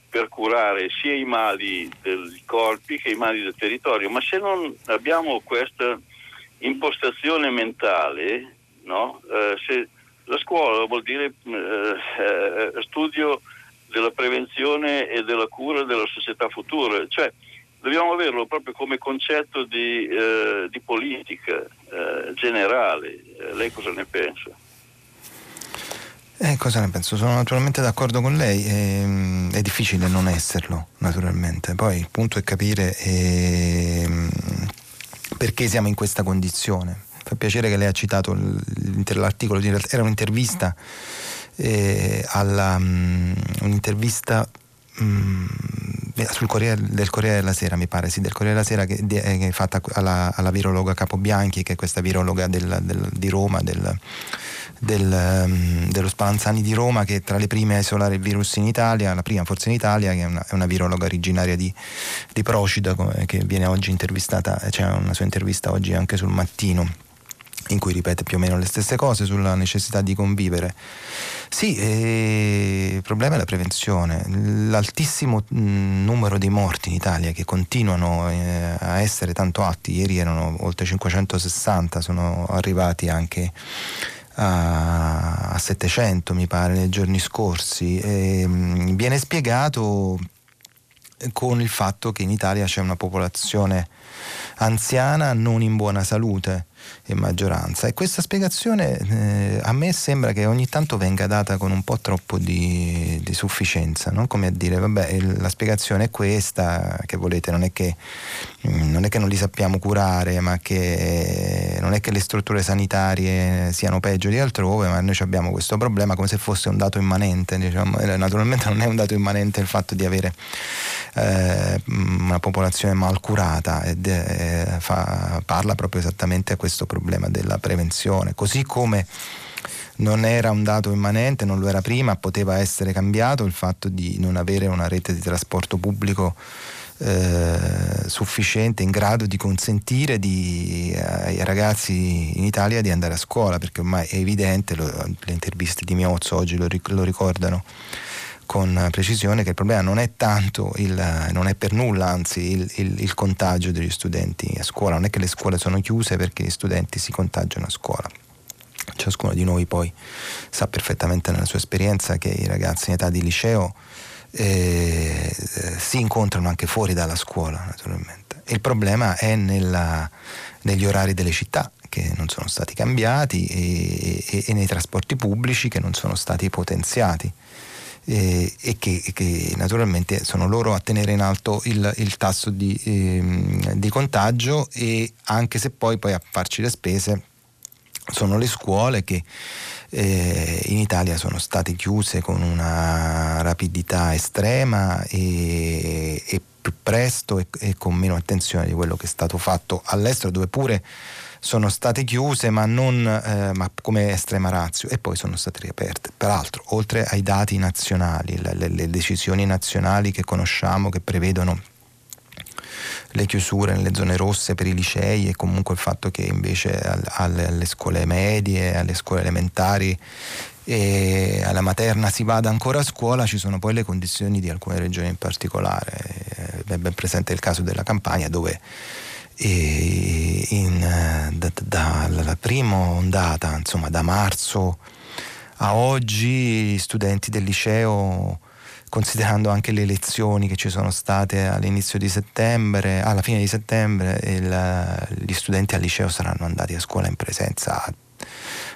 per curare sia i mali dei corpi che i mali del territorio, ma se non abbiamo questa impostazione mentale, no? eh, la scuola vuol dire eh, eh, studio della prevenzione e della cura della società futura, cioè dobbiamo averlo proprio come concetto di, eh, di politica eh, generale. Eh, lei cosa ne pensa? Eh, cosa ne penso? Sono naturalmente d'accordo con lei, ehm, è difficile non esserlo, naturalmente. Poi il punto è capire ehm, perché siamo in questa condizione. Fa piacere che lei ha citato l'articolo, era un'intervista, eh, alla, um, un'intervista um, sul Corriere, del Corriere della Sera, mi pare, sì, del Corriere della Sera che, che è fatta alla, alla, virologa Capobianchi, che è questa virologa del, del, di Roma, del, del, um, dello Spallanzani di Roma, che tra le prime a isolare il virus in Italia, la prima forse in Italia, che è una, è una virologa originaria di, di Procida, che viene oggi intervistata, c'è una sua intervista oggi anche sul mattino in cui ripete più o meno le stesse cose sulla necessità di convivere. Sì, eh, il problema è la prevenzione. L'altissimo mm, numero di morti in Italia che continuano eh, a essere tanto alti, ieri erano oltre 560, sono arrivati anche a, 700 mi pare nei giorni scorsi, e, mm, viene spiegato con il fatto che in Italia c'è una popolazione anziana non in buona salute e maggioranza. E questa spiegazione eh, a me sembra che ogni tanto venga data con un po' troppo di, di sufficienza, no? come a dire, vabbè, la spiegazione è questa, che volete, non è che, mm, non è che non li sappiamo curare, ma che non è che le strutture sanitarie siano peggio di altrove, ma noi abbiamo questo problema come se fosse un dato immanente. Diciamo. Naturalmente non è un dato immanente il fatto di avere eh, una popolazione mal curata ed eh, fa, parla proprio esattamente a questo problema della prevenzione, così come non era un dato immanente, non lo era prima, poteva essere cambiato il fatto di non avere una rete di trasporto pubblico eh, sufficiente, in grado di consentire di, ai ragazzi in Italia di andare a scuola, perché ormai è evidente, lo, le interviste di Miozzo oggi lo, lo ricordano con precisione che il problema non è tanto, il, non è per nulla anzi il, il, il, contagio degli studenti a scuola, non è che le scuole sono chiuse perché gli studenti si contagiano a scuola. Ciascuno di noi poi sa perfettamente nella sua esperienza che i ragazzi in età di liceo eh, si incontrano anche fuori dalla scuola naturalmente. Il problema è nella, negli orari delle città che non sono stati cambiati e, e, e nei trasporti pubblici che non sono stati potenziati eh, e che, che, naturalmente sono loro a tenere in alto il, il tasso di, eh, di, contagio e anche se poi, poi a farci le spese sono le scuole che eh, in Italia sono state chiuse con una rapidità estrema e, e più presto e, e, con meno attenzione di quello che è stato fatto all'estero dove pure sono state chiuse ma non eh, ma come estrema razio e poi sono state riaperte. Peraltro, oltre ai dati nazionali, le, le decisioni nazionali che conosciamo che prevedono le chiusure nelle zone rosse per i licei e comunque il fatto che invece alle, scuole medie, alle scuole elementari e alla materna si vada ancora a scuola, ci sono poi le condizioni di alcune regioni in particolare. È ben presente il caso della Campania dove e in, da, dalla prima ondata, insomma da marzo a oggi, studenti del liceo, considerando anche le lezioni che ci sono state all'inizio di settembre, alla fine di settembre, il, gli studenti al liceo saranno andati a scuola in presenza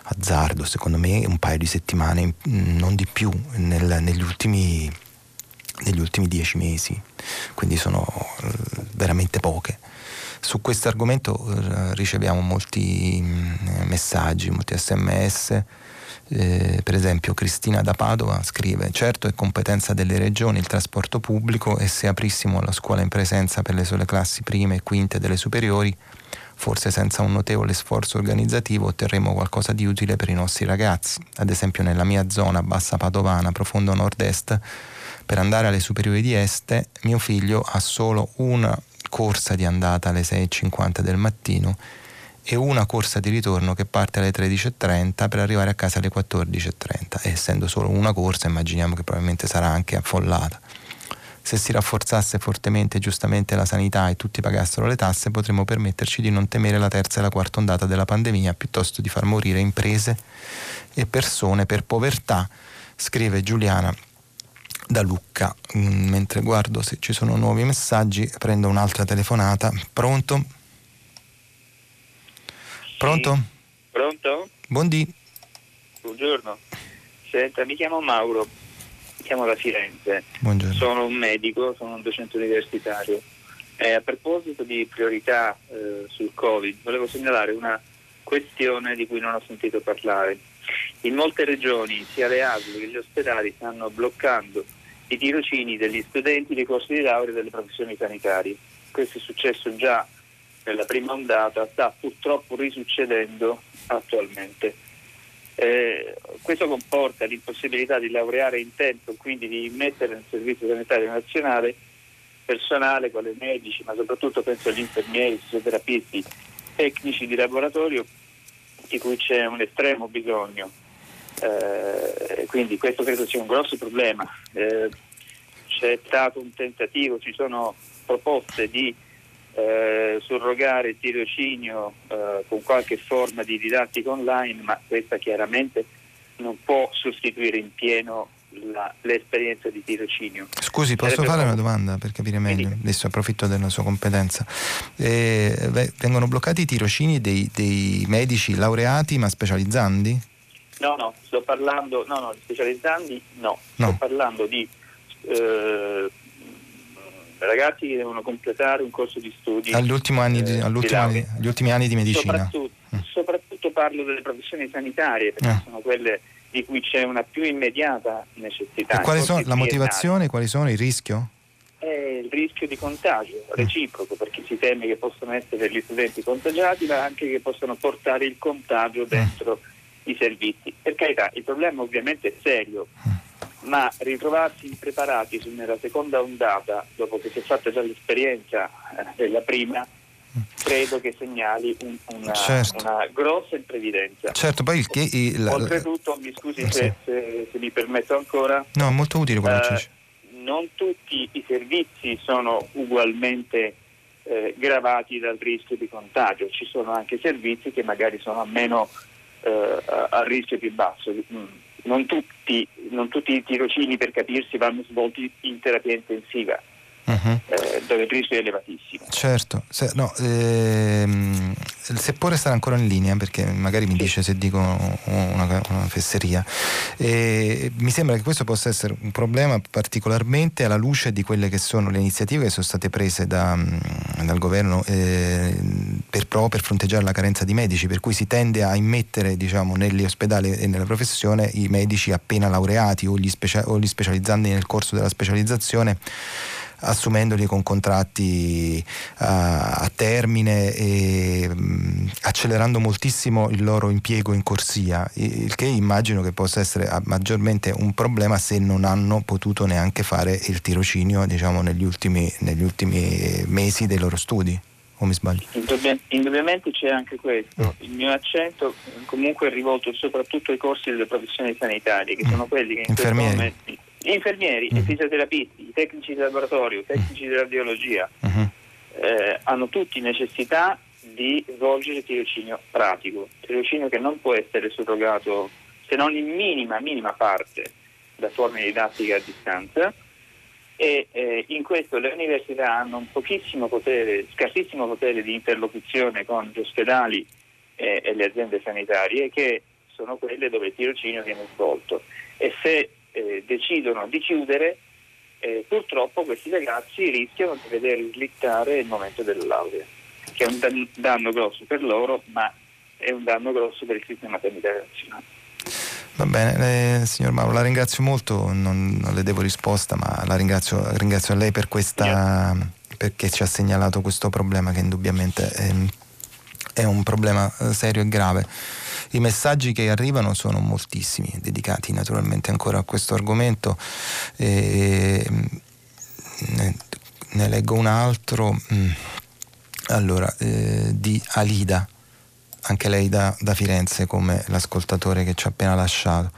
azzardo, secondo me un paio di settimane, non di più, nel, negli, ultimi, negli ultimi dieci mesi, quindi sono veramente poche. Su questo argomento eh, riceviamo molti mm, messaggi, molti sms. Eh, per esempio Cristina da Padova scrive certo è competenza delle regioni il trasporto pubblico e se aprissimo la scuola in presenza per le sole classi prime e quinte delle superiori forse senza un notevole sforzo organizzativo otterremo qualcosa di utile per i nostri ragazzi ad esempio nella mia zona bassa padovana profondo nord-est per andare alle superiori di Este mio figlio ha solo una corsa di andata alle 6.50 del mattino e una corsa di ritorno che parte alle 13.30 per arrivare a casa alle 14.30 e essendo solo una corsa immaginiamo che probabilmente sarà anche affollata. Se si rafforzasse fortemente giustamente la sanità e tutti pagassero le tasse potremmo permetterci di non temere la terza e la quarta ondata della pandemia piuttosto di far morire imprese e persone per povertà, scrive Giuliana da Lucca. Mm, mentre guardo se ci sono nuovi messaggi, prendo un'altra telefonata. Pronto? Pronto? Pronto? Buondì. Buongiorno. Senta, mi chiamo Mauro, mi chiamo da Firenze. Buongiorno. Sono un medico, sono un docente universitario. Eh, a proposito di priorità eh, sul Covid, volevo segnalare una questione di cui non ho sentito parlare. In molte regioni, sia le ASL che gli ospedali stanno bloccando i tirocini degli studenti dei corsi di laurea delle professioni sanitarie. Questo è successo già nella prima ondata sta purtroppo risuccedendo attualmente. Eh, questo comporta l'impossibilità di laureare in tempo, quindi di mettere nel Servizio Sanitario Nazionale personale, quale medici, ma soprattutto penso agli infermieri, fisioterapisti, tecnici di laboratorio, di cui c'è un estremo bisogno. Eh, quindi questo credo sia un grosso problema. Eh, c'è stato un tentativo, ci sono proposte di eh, surrogare il tirocinio eh, con qualche forma di didattica online, ma questa chiaramente non può sostituire in pieno la, l'esperienza di tirocinio. Scusi, posso Sarebbe fare una domanda per capire meglio? Adesso approfitto della sua competenza. Eh, vengono bloccati i tirocini dei, dei, medici laureati ma specializzandi? No, no, sto parlando, no, no, specializzandi no, no. sto parlando di eh, ragazzi che devono completare un corso di studi. Agli ultimi anni di, eh, di anni, gli ultimi anni di medicina. Soprattutto, mm. soprattutto parlo delle professioni sanitarie, perché eh. sono quelle di cui c'è una più immediata necessità. Quali sono la motivazione, quali sono il rischio? È il rischio di contagio reciproco, perché si teme che possano essere gli studenti contagiati, ma anche che possano portare il contagio dentro mm. i servizi. Per carità, il problema ovviamente è serio. Mm ma ritrovarsi impreparati nella seconda ondata, dopo che si è fatta già l'esperienza eh, della prima, credo che segnali un, una, certo. una, grossa imprevidenza. Certo, poi il che, il, Oltretutto, mi scusi eh, se, se, se, mi permetto ancora. No, è molto utile quello che eh, Non tutti i servizi sono ugualmente eh, gravati dal rischio di contagio, ci sono anche servizi che magari sono a meno eh, a rischio più basso. Mm non tutti, non tutti i tirocini per capirsi vanno svolti in terapia intensiva. Uh-huh. Eh, dove il rischio è elevatissimo. Certo, se, no, ehm, se può restare ancora in linea perché magari mi sì. dice se dico una, una fesseria, eh, mi sembra che questo possa essere un problema particolarmente alla luce di quelle che sono le iniziative che sono state prese da, dal governo eh, per, proprio per fronteggiare la carenza di medici, per cui si tende a immettere diciamo, negli ospedali e nella professione i medici appena laureati o gli, specia- o gli specializzandi nel corso della specializzazione assumendoli con contratti a, a termine e mh, accelerando moltissimo il loro impiego in corsia, il che immagino che possa essere maggiormente un problema se non hanno potuto neanche fare il tirocinio diciamo, negli, ultimi, negli ultimi mesi dei loro studi. O mi sbaglio? Indubbiamente c'è anche questo. Il mio accento comunque è rivolto soprattutto ai corsi delle professioni sanitarie, che sono quelli che in Infermieri. questo momento gli infermieri, mm. i fisioterapisti, i tecnici di laboratorio, i tecnici di radiologia mm-hmm. eh, hanno tutti necessità di svolgere tirocinio pratico, tirocinio che non può essere surrogato se non in minima, minima parte da forme didattiche a distanza e eh, in questo le università hanno un pochissimo potere, scarsissimo potere di interlocuzione con gli ospedali eh, e le aziende sanitarie che sono quelle dove il tirocinio viene svolto e se eh, decidono di chiudere, eh, purtroppo questi ragazzi rischiano di vedere slittare il momento della laurea, che è un dan- danno grosso per loro, ma è un danno grosso per il sistema sanitario nazionale. Va bene, eh, signor Mauro, la ringrazio molto, non, non, le devo risposta, ma la ringrazio, ringrazio a lei per questa, perché ci ha segnalato questo problema che indubbiamente è, è un problema eh, serio e grave. I messaggi che arrivano sono moltissimi, dedicati naturalmente ancora a questo argomento. E, ne leggo un altro. Mm. Allora, eh, di Alida, anche lei da, da, Firenze come l'ascoltatore che ci ha appena lasciato.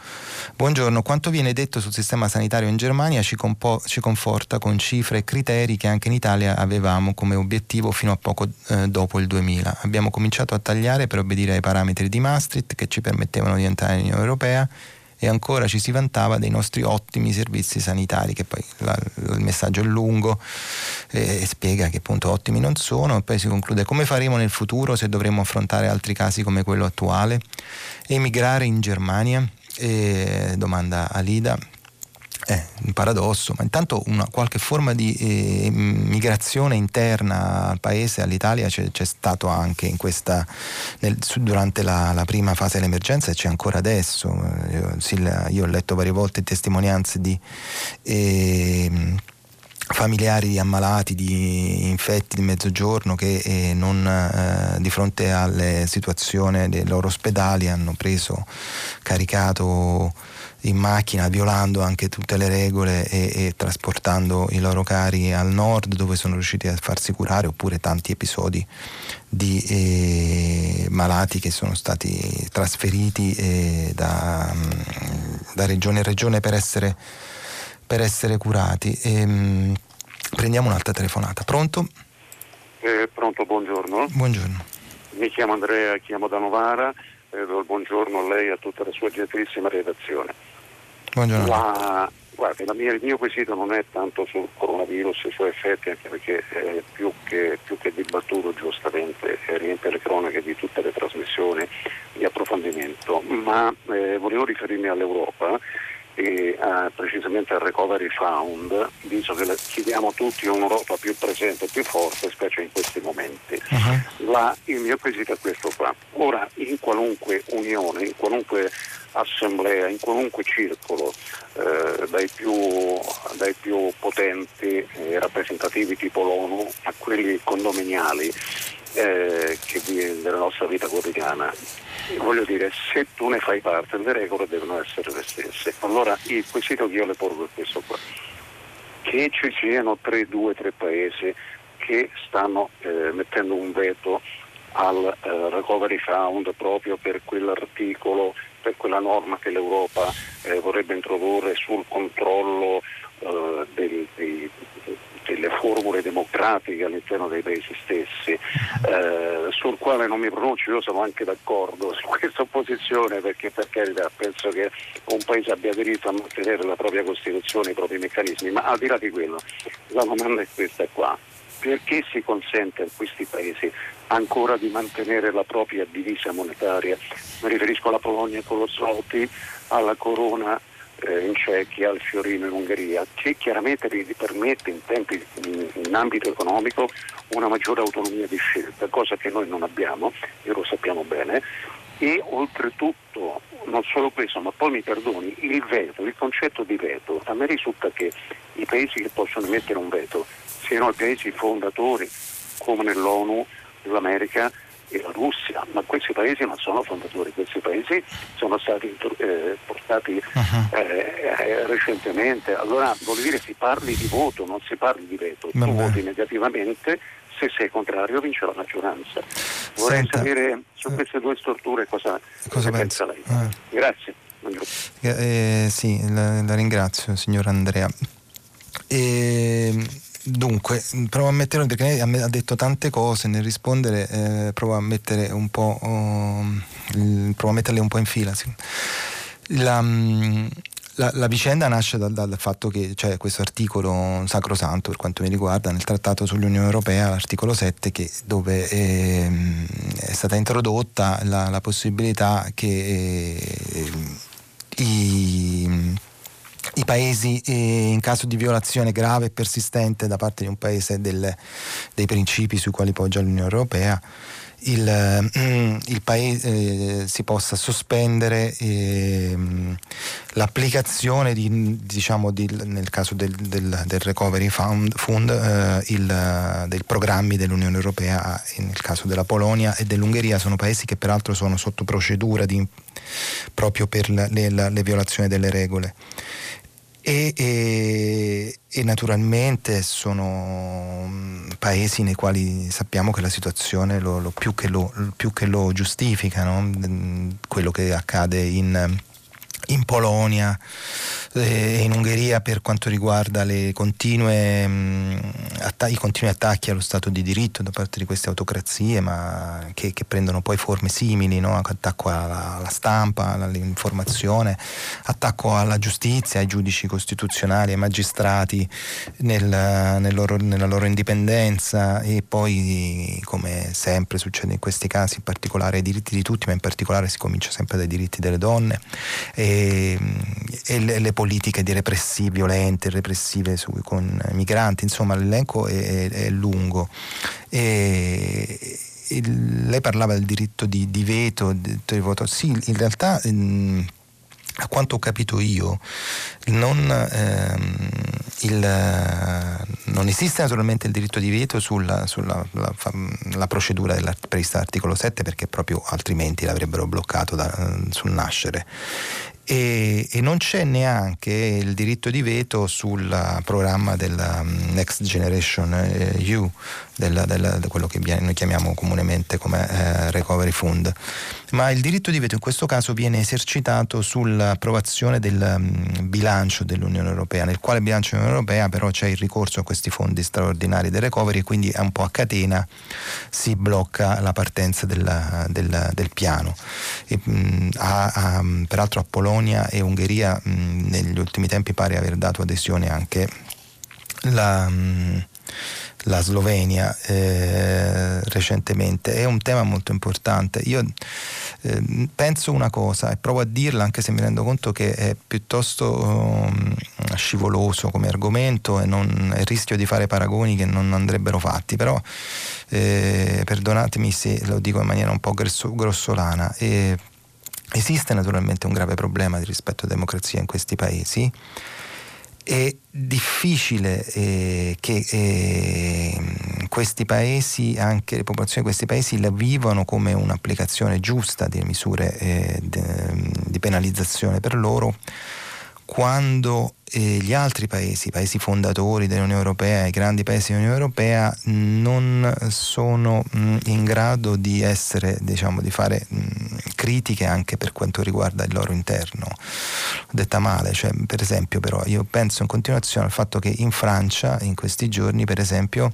Buongiorno, quanto viene detto sul sistema sanitario in Germania ci, compo- ci conforta con cifre e criteri che anche in Italia avevamo come obiettivo fino a poco eh, dopo il 2000. Abbiamo cominciato a tagliare per obbedire ai parametri di Maastricht che ci permettevano di entrare nell'Unione Europea e ancora ci si vantava dei nostri ottimi servizi sanitari, che poi la, il messaggio è lungo e, e spiega che appunto ottimi non sono e poi si conclude come faremo nel futuro se dovremo affrontare altri casi come quello attuale? Emigrare in Germania? E domanda Alida è un paradosso, ma intanto una qualche forma di eh, migrazione interna al paese, all'Italia c'è, c'è stato anche questa, nel, durante la, la, prima fase dell'emergenza e c'è ancora adesso. Io, io ho letto varie volte testimonianze di eh, familiari di ammalati, di infetti di mezzogiorno che eh, non, eh, di fronte alle situazioni dei loro ospedali hanno preso, caricato in macchina violando anche tutte le regole e, e, trasportando i loro cari al nord dove sono riusciti a farsi curare oppure tanti episodi di eh, malati che sono stati trasferiti eh, da, da, regione in regione per essere, per essere curati. E, ehm, mh, prendiamo un'altra telefonata. Pronto? Eh, pronto, buongiorno. Buongiorno. Mi chiamo Andrea, chiamo da Novara, eh, do il buongiorno a lei e a tutta la sua gentilissima redazione. Buongiorno. La, guardi, mia, il mio quesito non è tanto sul coronavirus e i suoi effetti, anche perché è più che, più che dibattuto giustamente riempie le cronache di tutte le trasmissioni di approfondimento, ma eh, volevo riferirmi all'Europa e eh, precisamente al Recovery Fund, visto che chiediamo tutti un'Europa più presente, più forte, specie in questi momenti. Uh-huh. La, il mio quesito è questo qua. Ora, in qualunque unione, in qualunque assemblea, in qualunque circolo, eh, dai, più, dai, più, potenti e eh, rappresentativi tipo l'ONU a quelli condominiali eh, della nostra vita quotidiana. Voglio dire, se tu ne fai parte, le regole devono essere le stesse. Allora il quesito che io le porgo è questo qua. Che ci siano tre, due, tre paesi che stanno eh, mettendo un veto al eh, Recovery Fund proprio per quell'articolo per quella norma che l'Europa eh, vorrebbe introdurre sul controllo eh, del, dei, delle formule democratiche all'interno dei paesi stessi, eh, sul quale non mi pronuncio, io sono anche d'accordo su questa posizione perché per carità penso che un paese abbia diritto a mantenere la propria Costituzione, i propri meccanismi, ma al di là di quello la domanda è questa qua. Perché si consente a questi paesi ancora di mantenere la propria divisa monetaria. Mi riferisco alla Polonia con lo Zloty, alla Corona eh, in Cecchia, al Fiorino in Ungheria, che chiaramente gli permette in, tempi, in, in, ambito economico una maggiore autonomia di scelta, cosa che noi non abbiamo e lo sappiamo bene. E oltretutto, non solo questo, ma poi mi perdoni, il veto, il concetto di veto, a me risulta che i paesi che possono emettere un veto siano i paesi fondatori come nell'ONU l'America e la Russia, ma questi paesi non sono fondatori, questi paesi sono stati eh, portati uh-huh. eh, recentemente. Allora vuol dire si parli di voto, non si parli di veto. Tu voti negativamente, se sei contrario vince la maggioranza. Vorrei Senta, sapere su eh, queste due storture cosa, cosa pensa, lei. Eh. Grazie. Eh, sì, la, la, ringrazio signor Andrea. E Dunque, provo a metterlo perché lei ha detto tante cose, nel rispondere eh, provo a mettere un po', oh, provo a metterle un po' in fila. Sì. La, mm, la, la, vicenda nasce dal, dal, fatto che c'è questo articolo sacrosanto per quanto mi riguarda nel trattato sull'Unione Europea, l'articolo 7, che, dove eh, è stata introdotta la, la possibilità che eh, i i paesi eh, in caso di violazione grave e persistente da parte di un paese del, dei principi sui quali poggia l'Unione Europea il, mm, il paese eh, si possa sospendere eh, l'applicazione di, diciamo, di, nel caso del, del, del Recovery Fund, fund, eh, il, dei programmi dell'Unione Europea nel caso della Polonia e dell'Ungheria sono paesi che peraltro sono sotto procedura di, proprio per le, le, le violazioni delle regole e, e, e, naturalmente sono mm, paesi nei quali sappiamo che la situazione lo, lo più, che lo, più, che lo, giustifica, no? Mm, quello che accade in in Polonia e in Ungheria per quanto riguarda continue, mm, atta- i continui attacchi allo Stato di diritto da parte di queste autocrazie, ma che, che prendono poi forme simili, no? attacco alla, alla, stampa, all'informazione, attacco alla giustizia, ai giudici costituzionali, ai magistrati nel, nel loro, nella loro indipendenza e poi, come sempre succede in questi casi, in particolare ai diritti di tutti, ma in particolare si comincia sempre dai diritti delle donne. E, e, le, le, politiche di repressi, violente, repressive su, con migranti, insomma l'elenco è, è lungo. E, lei parlava del diritto di, di veto, diritto di voto. Sì, in realtà mh, a quanto ho capito io, non, ehm, il, non, esiste naturalmente il diritto di veto sulla, sulla la, la procedura prevista dall'articolo 7 perché proprio altrimenti l'avrebbero bloccato da, sul nascere e, e, non c'è neanche il diritto di veto sul programma della um, Next Generation EU, della, della, di quello che noi chiamiamo comunemente come eh, Recovery Fund, ma il diritto di veto in questo caso viene esercitato sull'approvazione del um, bilancio dell'Unione Europea, nel quale bilancio dell'Unione Europea però c'è il ricorso a questi fondi straordinari del recovery e quindi è un po' a catena si blocca la partenza della, della, del piano. E, mh, a, a, peraltro a Polonia e Ungheria mh, negli ultimi tempi pare aver dato adesione anche la... Mh, la Slovenia eh, recentemente. È un tema molto importante. Io eh, penso una cosa e provo a dirla anche se mi rendo conto che è piuttosto um, scivoloso come argomento e, non, rischio di fare paragoni che non andrebbero fatti, però eh, perdonatemi se lo dico in maniera un po' grossolana. esiste naturalmente un grave problema di rispetto alla democrazia in questi paesi è difficile eh, che eh, questi paesi, anche le popolazioni di questi paesi, la vivono come un'applicazione giusta di misure eh, di penalizzazione per loro quando gli altri paesi, i paesi fondatori dell'Unione Europea, i grandi paesi dell'Unione Europea non sono mh, in grado di essere, diciamo, di fare mh, critiche anche per quanto riguarda il loro interno. Detta male, cioè, per esempio però io penso in continuazione al fatto che in Francia in questi giorni, per esempio,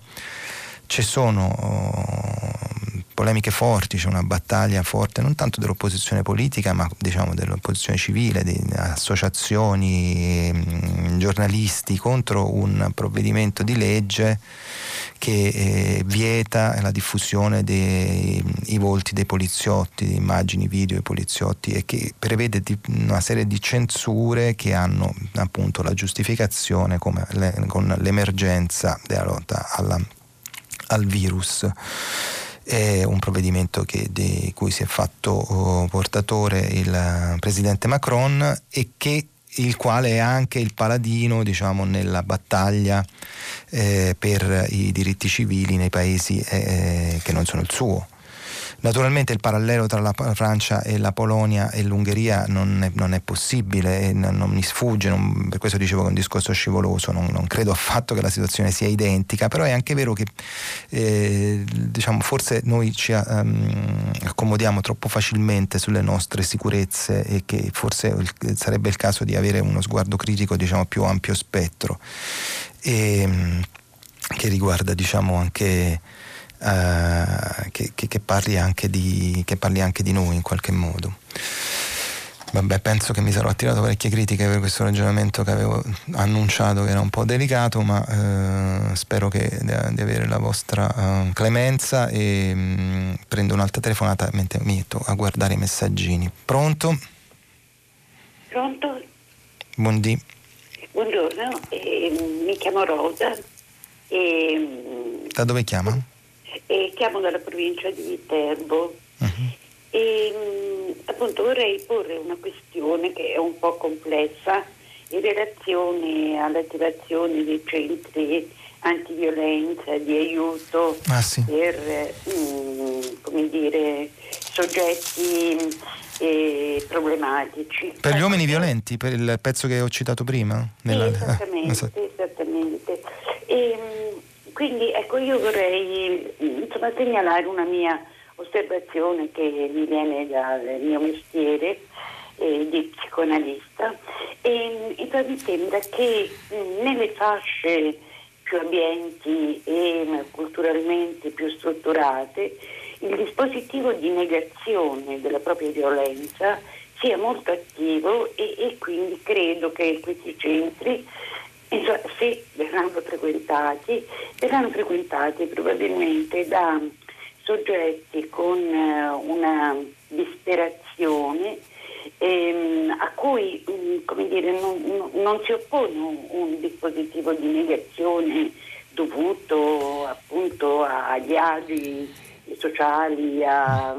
ci sono oh, polemiche forti, c'è una battaglia forte non tanto dell'opposizione politica ma diciamo dell'opposizione civile, di associazioni, mm, giornalisti contro un provvedimento di legge che eh, vieta la diffusione dei volti dei poliziotti, di immagini video dei poliziotti e che prevede una serie di censure che hanno appunto la giustificazione le, con l'emergenza della lotta alla, al virus è un provvedimento che, di cui si è fatto oh, portatore il presidente Macron e che il quale è anche il paladino diciamo, nella battaglia eh, per i diritti civili nei paesi eh, che non sono il suo. Naturalmente il parallelo tra la Francia e la Polonia e l'Ungheria non è, non è possibile, non, non, mi sfugge, non, per questo dicevo che è un discorso scivoloso, non, credo [LAUGHS] affatto che la situazione sia identica, però è anche vero che eh, diciamo, forse noi ci um, accomodiamo troppo facilmente sulle nostre sicurezze e che forse sarebbe il caso di avere uno sguardo critico diciamo, più ampio spettro. E, ehm, che riguarda diciamo, anche eh, che, che, che, parli di, che, parli anche di, noi in qualche modo. Vabbè, penso che mi sarò attirato parecchie critiche per questo ragionamento che avevo annunciato che era un po' delicato, ma eh, spero che, di, avere la vostra uh, clemenza e mh, mm, prendo un'altra telefonata mentre mi metto a guardare i messaggini. Pronto? Pronto? Buondì. Buongiorno, eh, mi chiamo Rosa. E, da dove chiama? E chiamo dalla provincia di Viterbo. Uh-huh. E, mm, appunto vorrei porre una questione che è un po' complessa in relazione all'attivazione dei centri antiviolenza, di aiuto ah, sì. per mm, come dire, soggetti eh, problematici. Per gli uomini violenti, per il pezzo che ho citato prima? Nella... Esattamente, eh, [LAUGHS] esatto. esattamente. E, ehm, quindi ecco, io vorrei insomma, segnalare una mia osservazione che mi viene dal mio mestiere eh, di psicoanalista. E, e mi sembra che mh, nelle fasce più ambienti e culturalmente più strutturate il dispositivo di negazione della propria violenza sia molto attivo e, e quindi credo che questi centri insomma, se verranno frequentati, verranno frequentati probabilmente da soggetti con uh, una disperazione ehm, a cui um, dire, non, non, si oppone un, un dispositivo di negazione dovuto appunto agli agi sociali, a,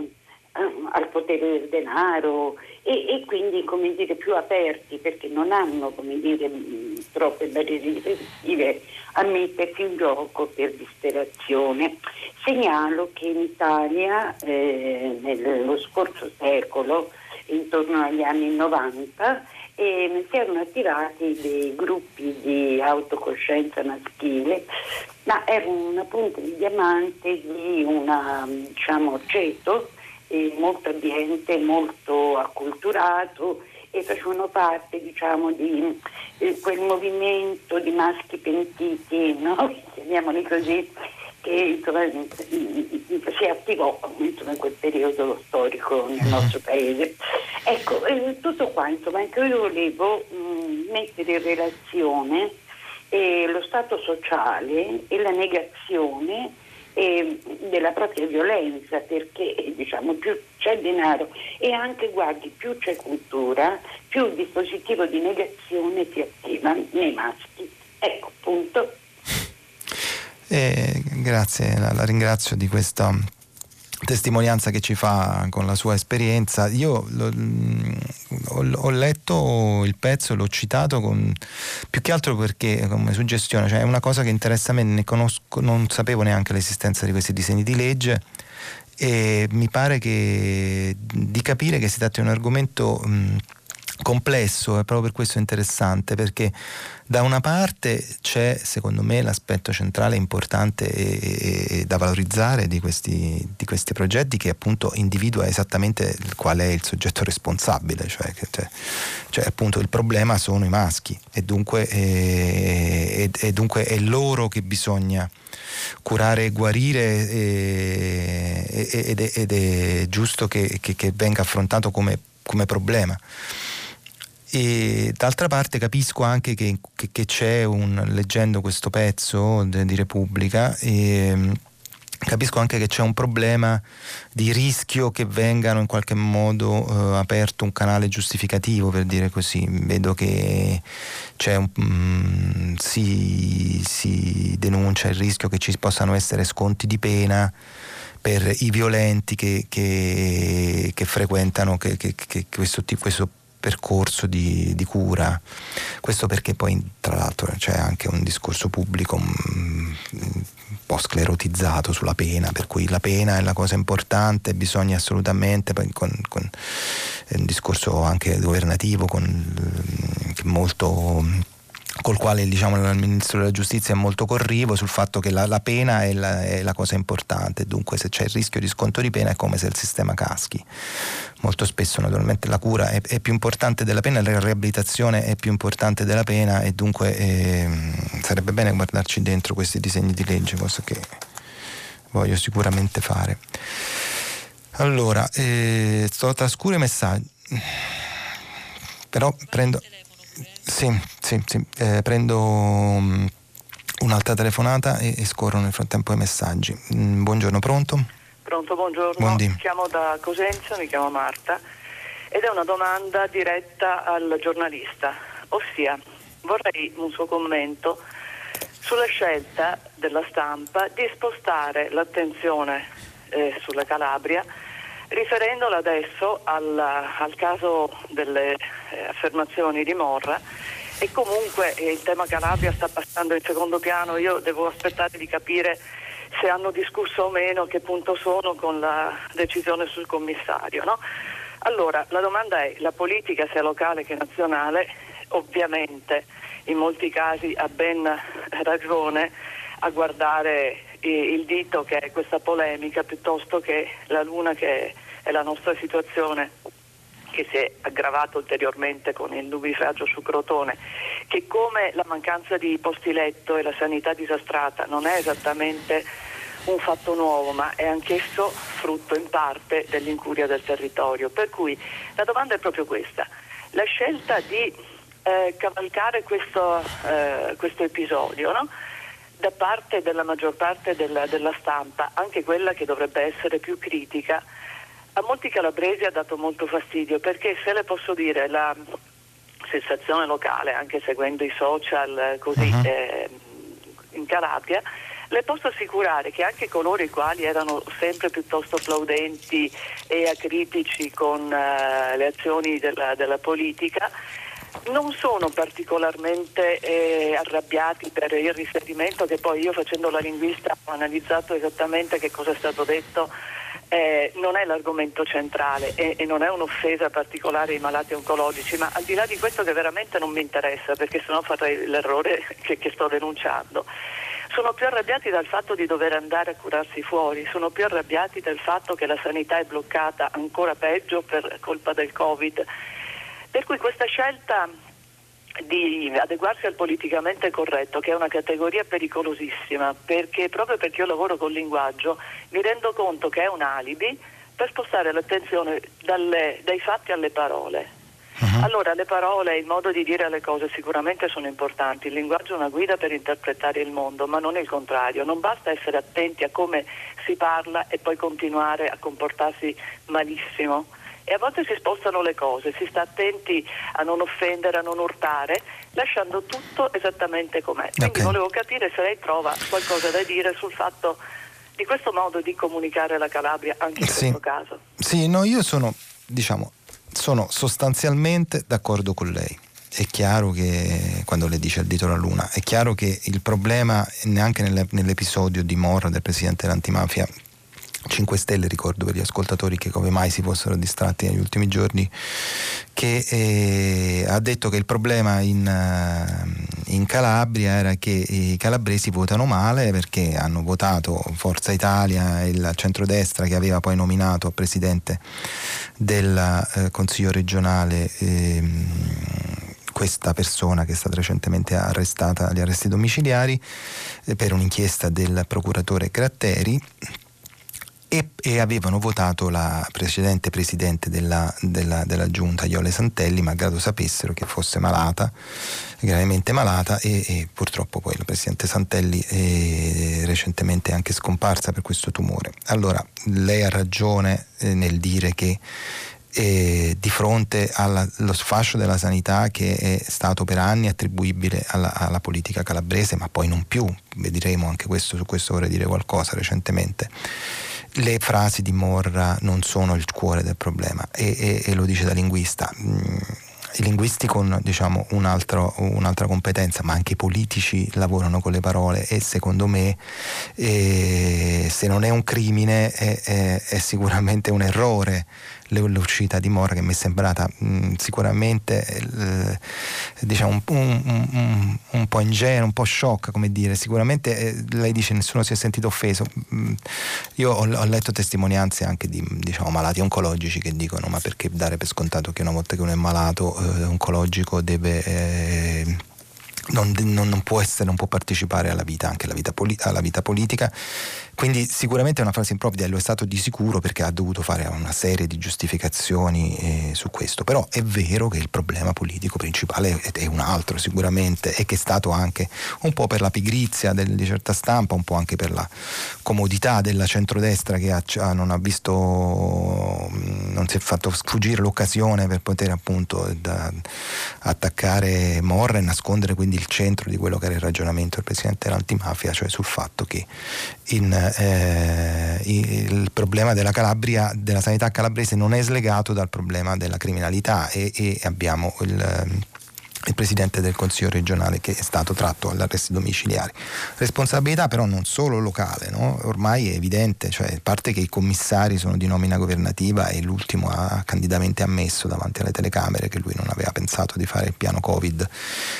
al potere del denaro e, e, quindi come dire, più aperti perché non hanno dire, troppe barriere difensive a mettersi in gioco per disperazione. Segnalo che in Italia eh, nello scorso secolo, intorno agli anni 90, eh, si erano attivati dei gruppi di autocoscienza maschile, ma era una punta di diamante di una diciamo, ceto molto abbiente, molto acculturato e facevano parte diciamo, di eh, quel movimento di maschi pentiti, no? [LAUGHS] chiamiamoli così, che insomma, si attivò insomma, in quel periodo storico nel nostro paese. Ecco, eh, tutto qua, insomma, anche io volevo mh, mettere in relazione eh, lo stato sociale e la negazione eh, della propria violenza, perché diciamo, più c'è denaro e anche, guardi, più c'è cultura, più il dispositivo di negazione si attiva nei maschi. Ecco, punto. Eh, grazie, la, la, ringrazio di questa testimonianza che ci fa con la sua esperienza. Io mm, ho, ho, letto il pezzo, l'ho citato con, più che altro perché come suggestione, cioè è una cosa che interessa a me, ne conosco, non sapevo neanche l'esistenza di questi disegni di legge e mi pare che, di capire che si tratta di un argomento mh, mm, complesso e proprio per questo è interessante perché da una parte c'è secondo me l'aspetto centrale importante e, e da valorizzare di questi, di questi, progetti che appunto individua esattamente qual è il soggetto responsabile, cioè, cioè, cioè appunto il problema sono i maschi e dunque, e, e dunque è loro che bisogna curare e guarire ed è, ed, è, giusto che, che, che venga affrontato come, come problema. E d'altra parte capisco anche che, che, che c'è un, leggendo questo pezzo di Repubblica, e, capisco anche che c'è un problema di rischio che vengano in qualche modo eh, aperto un canale giustificativo per dire così. Vedo che un, mm, si, si, denuncia il rischio che ci possano essere sconti di pena per i violenti che, che, che frequentano che, questo, questo percorso di, di, cura. Questo perché poi tra l'altro c'è anche un discorso pubblico un, un po' sclerotizzato sulla pena, per cui la pena è la cosa importante, bisogna assolutamente, con, con un discorso anche governativo con, molto col quale diciamo, il Ministro della Giustizia è molto corrivo sul fatto che la, la pena è la, è la, cosa importante, dunque se c'è il rischio di sconto di pena è come se il sistema caschi. Molto spesso naturalmente la cura è, è più importante della pena, la riabilitazione è più importante della pena e dunque eh, sarebbe bene guardarci dentro questi disegni di legge, cosa che voglio sicuramente fare. Allora, eh, sto trascuro i messaggi, però prendo... Sì, sì, sì. Eh, prendo um, un'altra telefonata e, e, scorro nel frattempo i messaggi. Mm, buongiorno, pronto? Pronto, buongiorno. Buondì. Chiamo da Cosenza, mi chiamo Marta ed è una domanda diretta al giornalista, ossia vorrei un suo commento sulla scelta della stampa di spostare l'attenzione eh, sulla Calabria riferendola adesso al, al caso delle eh, affermazioni di Morra e comunque eh, il tema Calabria sta passando in secondo piano, io devo aspettare di capire se hanno discusso o meno, che punto sono con la decisione sul commissario. No? Allora, la domanda è, la politica sia locale che nazionale, ovviamente in molti casi ha ben ragione a guardare il dito che è questa polemica piuttosto che la luna che è la nostra situazione che si è aggravato ulteriormente con il nubifragio su Crotone, che come la mancanza di posti letto e la sanità disastrata non è esattamente un fatto nuovo, ma è anch'esso frutto in parte dell'incuria del territorio. Per cui la domanda è proprio questa. La scelta di eh, cavalcare questo, eh, questo episodio no? da parte della maggior parte della, della stampa, anche quella che dovrebbe essere più critica, a molti calabresi ha dato molto fastidio perché se le posso dire la sensazione locale, anche seguendo i social così uh-huh. eh, in Calabria, le posso assicurare che anche coloro i quali erano sempre piuttosto plaudenti e acritici con uh, le azioni della, della, politica non sono particolarmente eh, arrabbiati per il riferimento che poi io facendo la linguista ho analizzato esattamente che cosa è stato detto eh, non è l'argomento centrale e, e, non è un'offesa particolare ai malati oncologici, ma al di là di questo che veramente non mi interessa perché sennò farei l'errore che, che sto denunciando. Sono più arrabbiati dal fatto di dover andare a curarsi fuori, sono più arrabbiati del fatto che la sanità è bloccata ancora peggio per colpa del Covid. Per cui questa scelta di adeguarsi al politicamente corretto, che è una categoria pericolosissima, perché proprio perché io lavoro col linguaggio mi rendo conto che è un alibi per spostare l'attenzione dalle, dai fatti alle parole. Uh-huh. Allora le parole, il modo di dire le cose sicuramente sono importanti, il linguaggio è una guida per interpretare il mondo, ma non il contrario, non basta essere attenti a come si parla e poi continuare a comportarsi malissimo e a volte si spostano le cose, si sta attenti a non offendere, a non urtare, lasciando tutto esattamente com'è. Quindi okay. volevo capire se lei trova qualcosa da dire sul fatto di questo modo di comunicare la Calabria anche in sì. questo caso. Sì, no, io sono, diciamo, sono sostanzialmente d'accordo con lei. È chiaro che, quando le dice il dito alla luna, è chiaro che il problema, neanche nell'episodio di Morra del presidente dell'antimafia, 5 Stelle, ricordo per gli ascoltatori che come mai si fossero distratti negli ultimi giorni, che eh, ha detto che il problema in, uh, in, Calabria era che i calabresi votano male perché hanno votato Forza Italia, il centrodestra che aveva poi nominato presidente del uh, Consiglio regionale. Eh, questa persona che è stata recentemente arrestata agli arresti domiciliari eh, per un'inchiesta del procuratore Gratteri e, e, avevano votato la precedente presidente della, della, della, giunta, Iole Santelli, malgrado sapessero che fosse malata, gravemente malata e, e purtroppo poi la presidente Santelli è recentemente anche scomparsa per questo tumore. Allora, lei ha ragione eh, nel dire che eh, di fronte allo sfascio della sanità che è stato per anni attribuibile alla, alla, politica calabrese, ma poi non più, vedremo anche questo, su questo vorrei dire qualcosa recentemente le frasi di Morra non sono il cuore del problema e, e, e lo dice da linguista. Mm, I linguisti con diciamo, un altro, un'altra competenza, ma anche i politici lavorano con le parole e secondo me eh, se non è un crimine è, è, è sicuramente un errore l'uscita di Mora che mi è sembrata mh, mm, sicuramente eh, diciamo un, un, un, un, po' ingenua, un po' sciocca come dire, sicuramente eh, lei dice nessuno si è sentito offeso, mm, io ho, ho, letto testimonianze anche di diciamo, malati oncologici che dicono ma perché dare per scontato che una volta che uno è malato eh, oncologico deve eh, non, non, non, può essere, non può partecipare alla vita, anche alla vita, alla vita politica quindi sicuramente è una frase improvvida e lo è stato di sicuro perché ha dovuto fare una serie di giustificazioni eh, su questo. Però è vero che il problema politico principale è un altro sicuramente e che è stato anche un po' per la pigrizia del, di certa stampa, un po' anche per la comodità della centrodestra che ha, non ha visto, non si è fatto sfuggire l'occasione per poter appunto da, attaccare Morra e nascondere quindi il centro di quello che era il ragionamento del Presidente dell'antimafia, cioè sul fatto che in eh, il problema della Calabria, della sanità calabrese non è slegato dal problema della criminalità e, e abbiamo il il presidente del Consiglio regionale che è stato tratto all'arresto domiciliari. Responsabilità però non solo locale, no? ormai è evidente, cioè, a parte che i commissari sono di nomina governativa e l'ultimo ha candidamente ammesso davanti alle telecamere che lui non aveva pensato di fare il piano Covid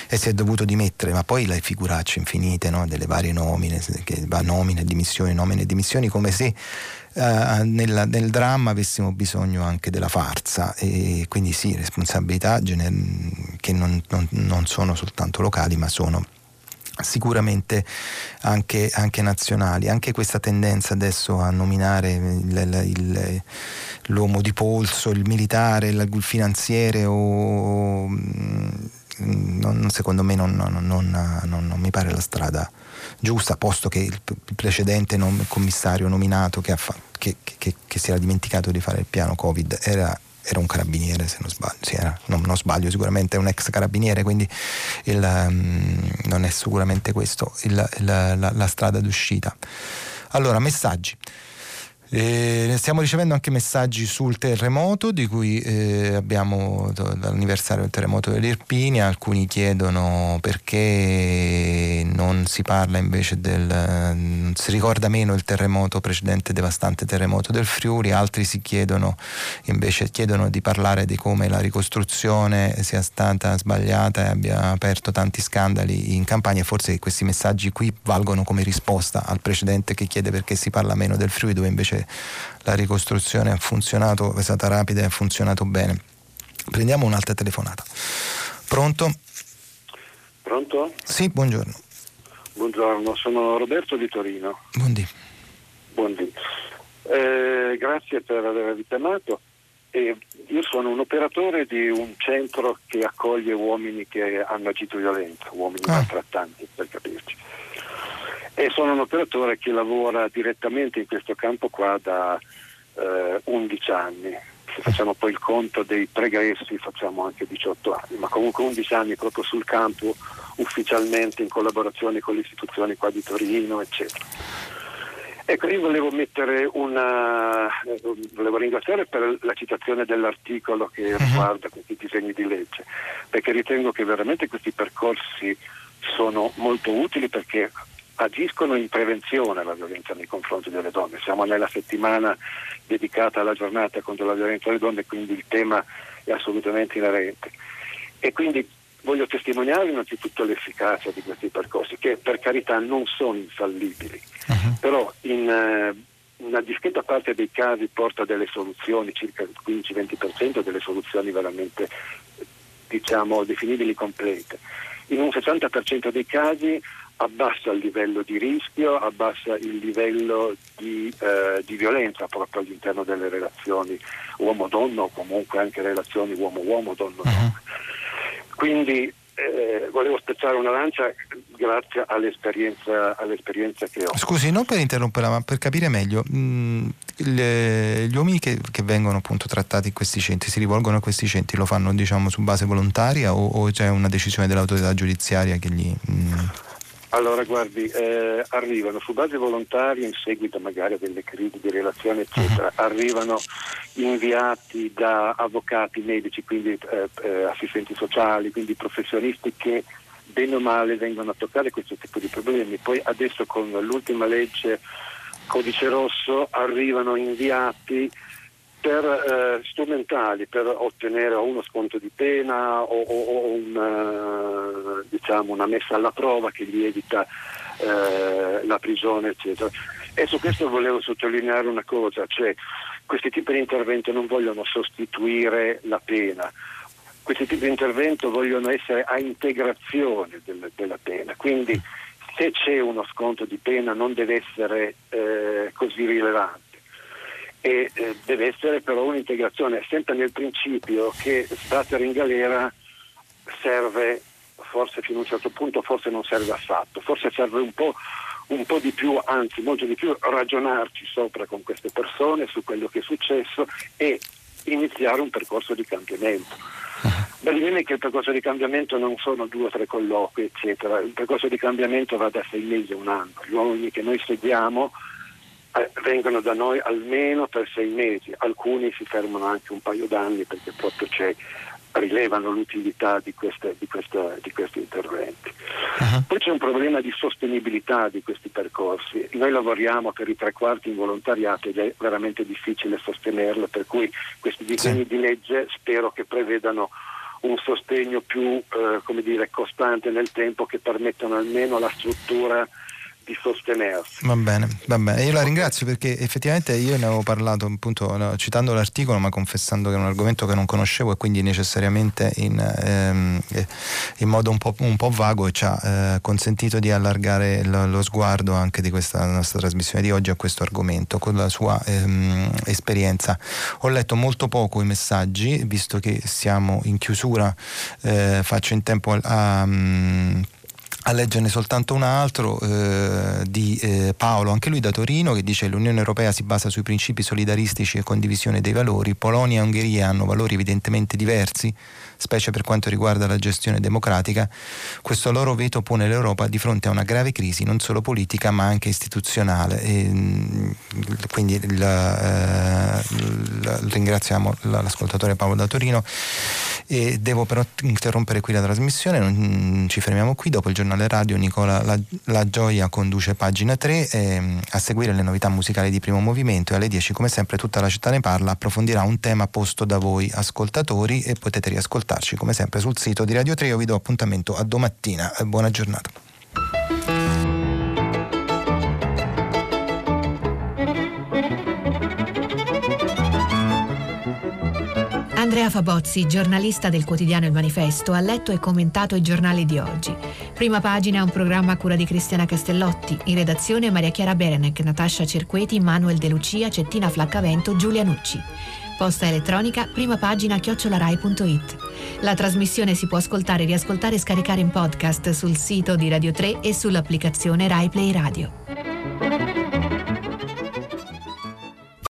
e si è dovuto dimettere, ma poi le figuracce infinite no? delle varie nomine, che, nomine, dimissioni, nomine e dimissioni, come se eh, nel, dramma avessimo bisogno anche della farsa e quindi sì, responsabilità gener- che non, non, non sono soltanto locali ma sono sicuramente anche, anche, nazionali. Anche questa tendenza adesso a nominare il, il, l'uomo di polso, il militare, il finanziere o mm, non, secondo me non, non, mi pare la strada giusta, posto che il, precedente nom- commissario nominato che, fa- che, che, che, si era dimenticato di fare il piano Covid era, era un carabiniere, se non sbaglio, sì, era, non, non, sbaglio, sicuramente è un ex carabiniere, quindi il, um, non è sicuramente il, la, la strada d'uscita. Allora, messaggi. Eh, stiamo ricevendo anche messaggi sul terremoto di cui eh, abbiamo l'anniversario del terremoto dell'Irpinia, alcuni chiedono perché non si parla invece del si ricorda meno il terremoto precedente devastante terremoto del Friuli, altri si chiedono invece chiedono di parlare di come la ricostruzione sia stata sbagliata e abbia aperto tanti scandali in campagna. Forse questi messaggi qui valgono come risposta al precedente che chiede perché si parla meno del Friuli dove invece la ricostruzione ha funzionato, è stata rapida e ha funzionato bene. Prendiamo un'altra telefonata. Pronto? Pronto? Sì, buongiorno. Buongiorno, sono Roberto di Torino. Buondì. Buondì. Eh, grazie per avermi chiamato. Eh, io sono un operatore di un centro che accoglie uomini che hanno agito violenza, uomini ah. maltrattanti, per capirci e sono un operatore che lavora direttamente in questo campo qua da eh, 11 anni. Se facciamo poi il conto dei pregressi facciamo anche 18 anni, ma comunque 11 anni proprio sul campo ufficialmente in collaborazione con le istituzioni qua di Torino, eccetera. Ecco, io volevo mettere una. volevo ringraziare per la citazione dell'articolo che mhm. riguarda questi disegni di legge, perché ritengo che veramente questi percorsi sono molto utili perché agiscono in prevenzione alla violenza nei confronti delle donne. Siamo nella settimana dedicata alla giornata contro la violenza alle donne, quindi il tema è assolutamente inerente. E quindi voglio testimoniare innanzitutto l'efficacia di questi percorsi, che per carità non sono infallibili, uh-huh. però in eh, una discreta parte dei casi porta delle soluzioni, circa il 15-20% delle soluzioni veramente diciamo definibili complete. In un 60% dei casi abbassa il livello di rischio, abbassa il livello di, eh, di violenza proprio all'interno delle relazioni uomo-donna o comunque anche relazioni uomo-uomo, donna-donna. Uh-huh. Quindi eh, volevo spezzare una lancia grazie all'esperienza, all'esperienza, che ho. Scusi, non per interromperla, ma per capire meglio, mh, mm, le, gli uomini che, che, vengono appunto trattati in questi centri, si rivolgono a questi centri, lo fanno diciamo su base volontaria o, o c'è una decisione dell'autorità giudiziaria che gli... Mh, allora, guardi, eh, arrivano su base volontaria in seguito magari a delle crisi di relazione, eccetera, uh-huh. arrivano inviati da avvocati, medici, quindi eh, eh, assistenti sociali, quindi professionisti che bene o male vengono a toccare questo tipo di problemi. Poi adesso con l'ultima legge Codice Rosso arrivano inviati per eh, strumentali per ottenere uno sconto di pena o, o, o una, eh, diciamo, una, messa alla prova che gli evita eh, la prigione, eccetera. E su questo volevo sottolineare una cosa, cioè questi tipi di intervento non vogliono sostituire la pena, questi tipi di intervento vogliono essere a integrazione del, della pena, quindi se c'è uno sconto di pena non deve essere eh, così rilevante e eh, deve essere però un'integrazione sempre nel principio che sbattere in galera serve forse fino a un certo punto, forse non serve affatto, forse serve un po', un po' di più, anzi molto di più, ragionarci sopra con queste persone su quello che è successo e iniziare un percorso di cambiamento. [LAUGHS] Beh, viene che il percorso di cambiamento non sono due o tre colloqui, eccetera, il percorso di cambiamento va da sei mesi a un anno, gli uomini che noi seguiamo vengono da noi almeno per sei mesi, alcuni si fermano anche un paio d'anni perché proprio c'è rilevano l'utilità di, queste, di, questa, di questi interventi. Uh-huh. Poi c'è un problema di sostenibilità di questi percorsi. Noi lavoriamo per i tre quarti in volontariato ed è veramente difficile sostenerlo, per cui questi disegni sì. di legge spero che prevedano un sostegno più eh, dire, costante nel tempo che permettano almeno la struttura di sostenersi. Va bene, va bene. Io la ringrazio perché effettivamente io ne avevo parlato appunto citando l'articolo ma confessando che è un argomento che non conoscevo e quindi necessariamente in, ehm, in modo un po', un po', vago ci ha eh, consentito di allargare lo, lo, sguardo anche di questa nostra trasmissione di oggi a questo argomento con la sua ehm, esperienza. Ho letto molto poco i messaggi visto che siamo in chiusura eh, faccio in tempo a... a mm, a leggerne soltanto un altro eh, di eh, Paolo, anche lui da Torino, che dice l'Unione Europea si basa sui principi solidaristici e condivisione dei valori. Polonia e Ungheria hanno valori evidentemente diversi, specie per quanto riguarda la gestione democratica. Questo loro veto pone l'Europa di fronte a una grave crisi non solo politica ma anche istituzionale. E, mm, quindi il, eh, ringraziamo l'ascoltatore Paolo da Torino. E devo però interrompere qui la trasmissione, non ci fermiamo qui, dopo il giornale radio Nicola La, la Gioia conduce pagina 3, e, a seguire le novità musicali di primo movimento e alle 10 come sempre tutta la città ne parla, approfondirà un tema posto da voi ascoltatori e potete riascoltarci come sempre sul sito di Radio 3, io vi do appuntamento a domattina, buona giornata. Andrea Fabozzi, giornalista del quotidiano Il Manifesto, ha letto e commentato i giornali di oggi. Prima pagina un programma a cura di Cristiana Castellotti, in redazione Maria Chiara Berenec, Natascia Cerqueti, Manuel De Lucia, Cettina Flaccavento, Giulia Nucci. Posta elettronica, prima pagina chiocciolarai.it. La trasmissione si può ascoltare, riascoltare e scaricare in podcast sul sito di Radio 3 e sull'applicazione Rai Play Radio.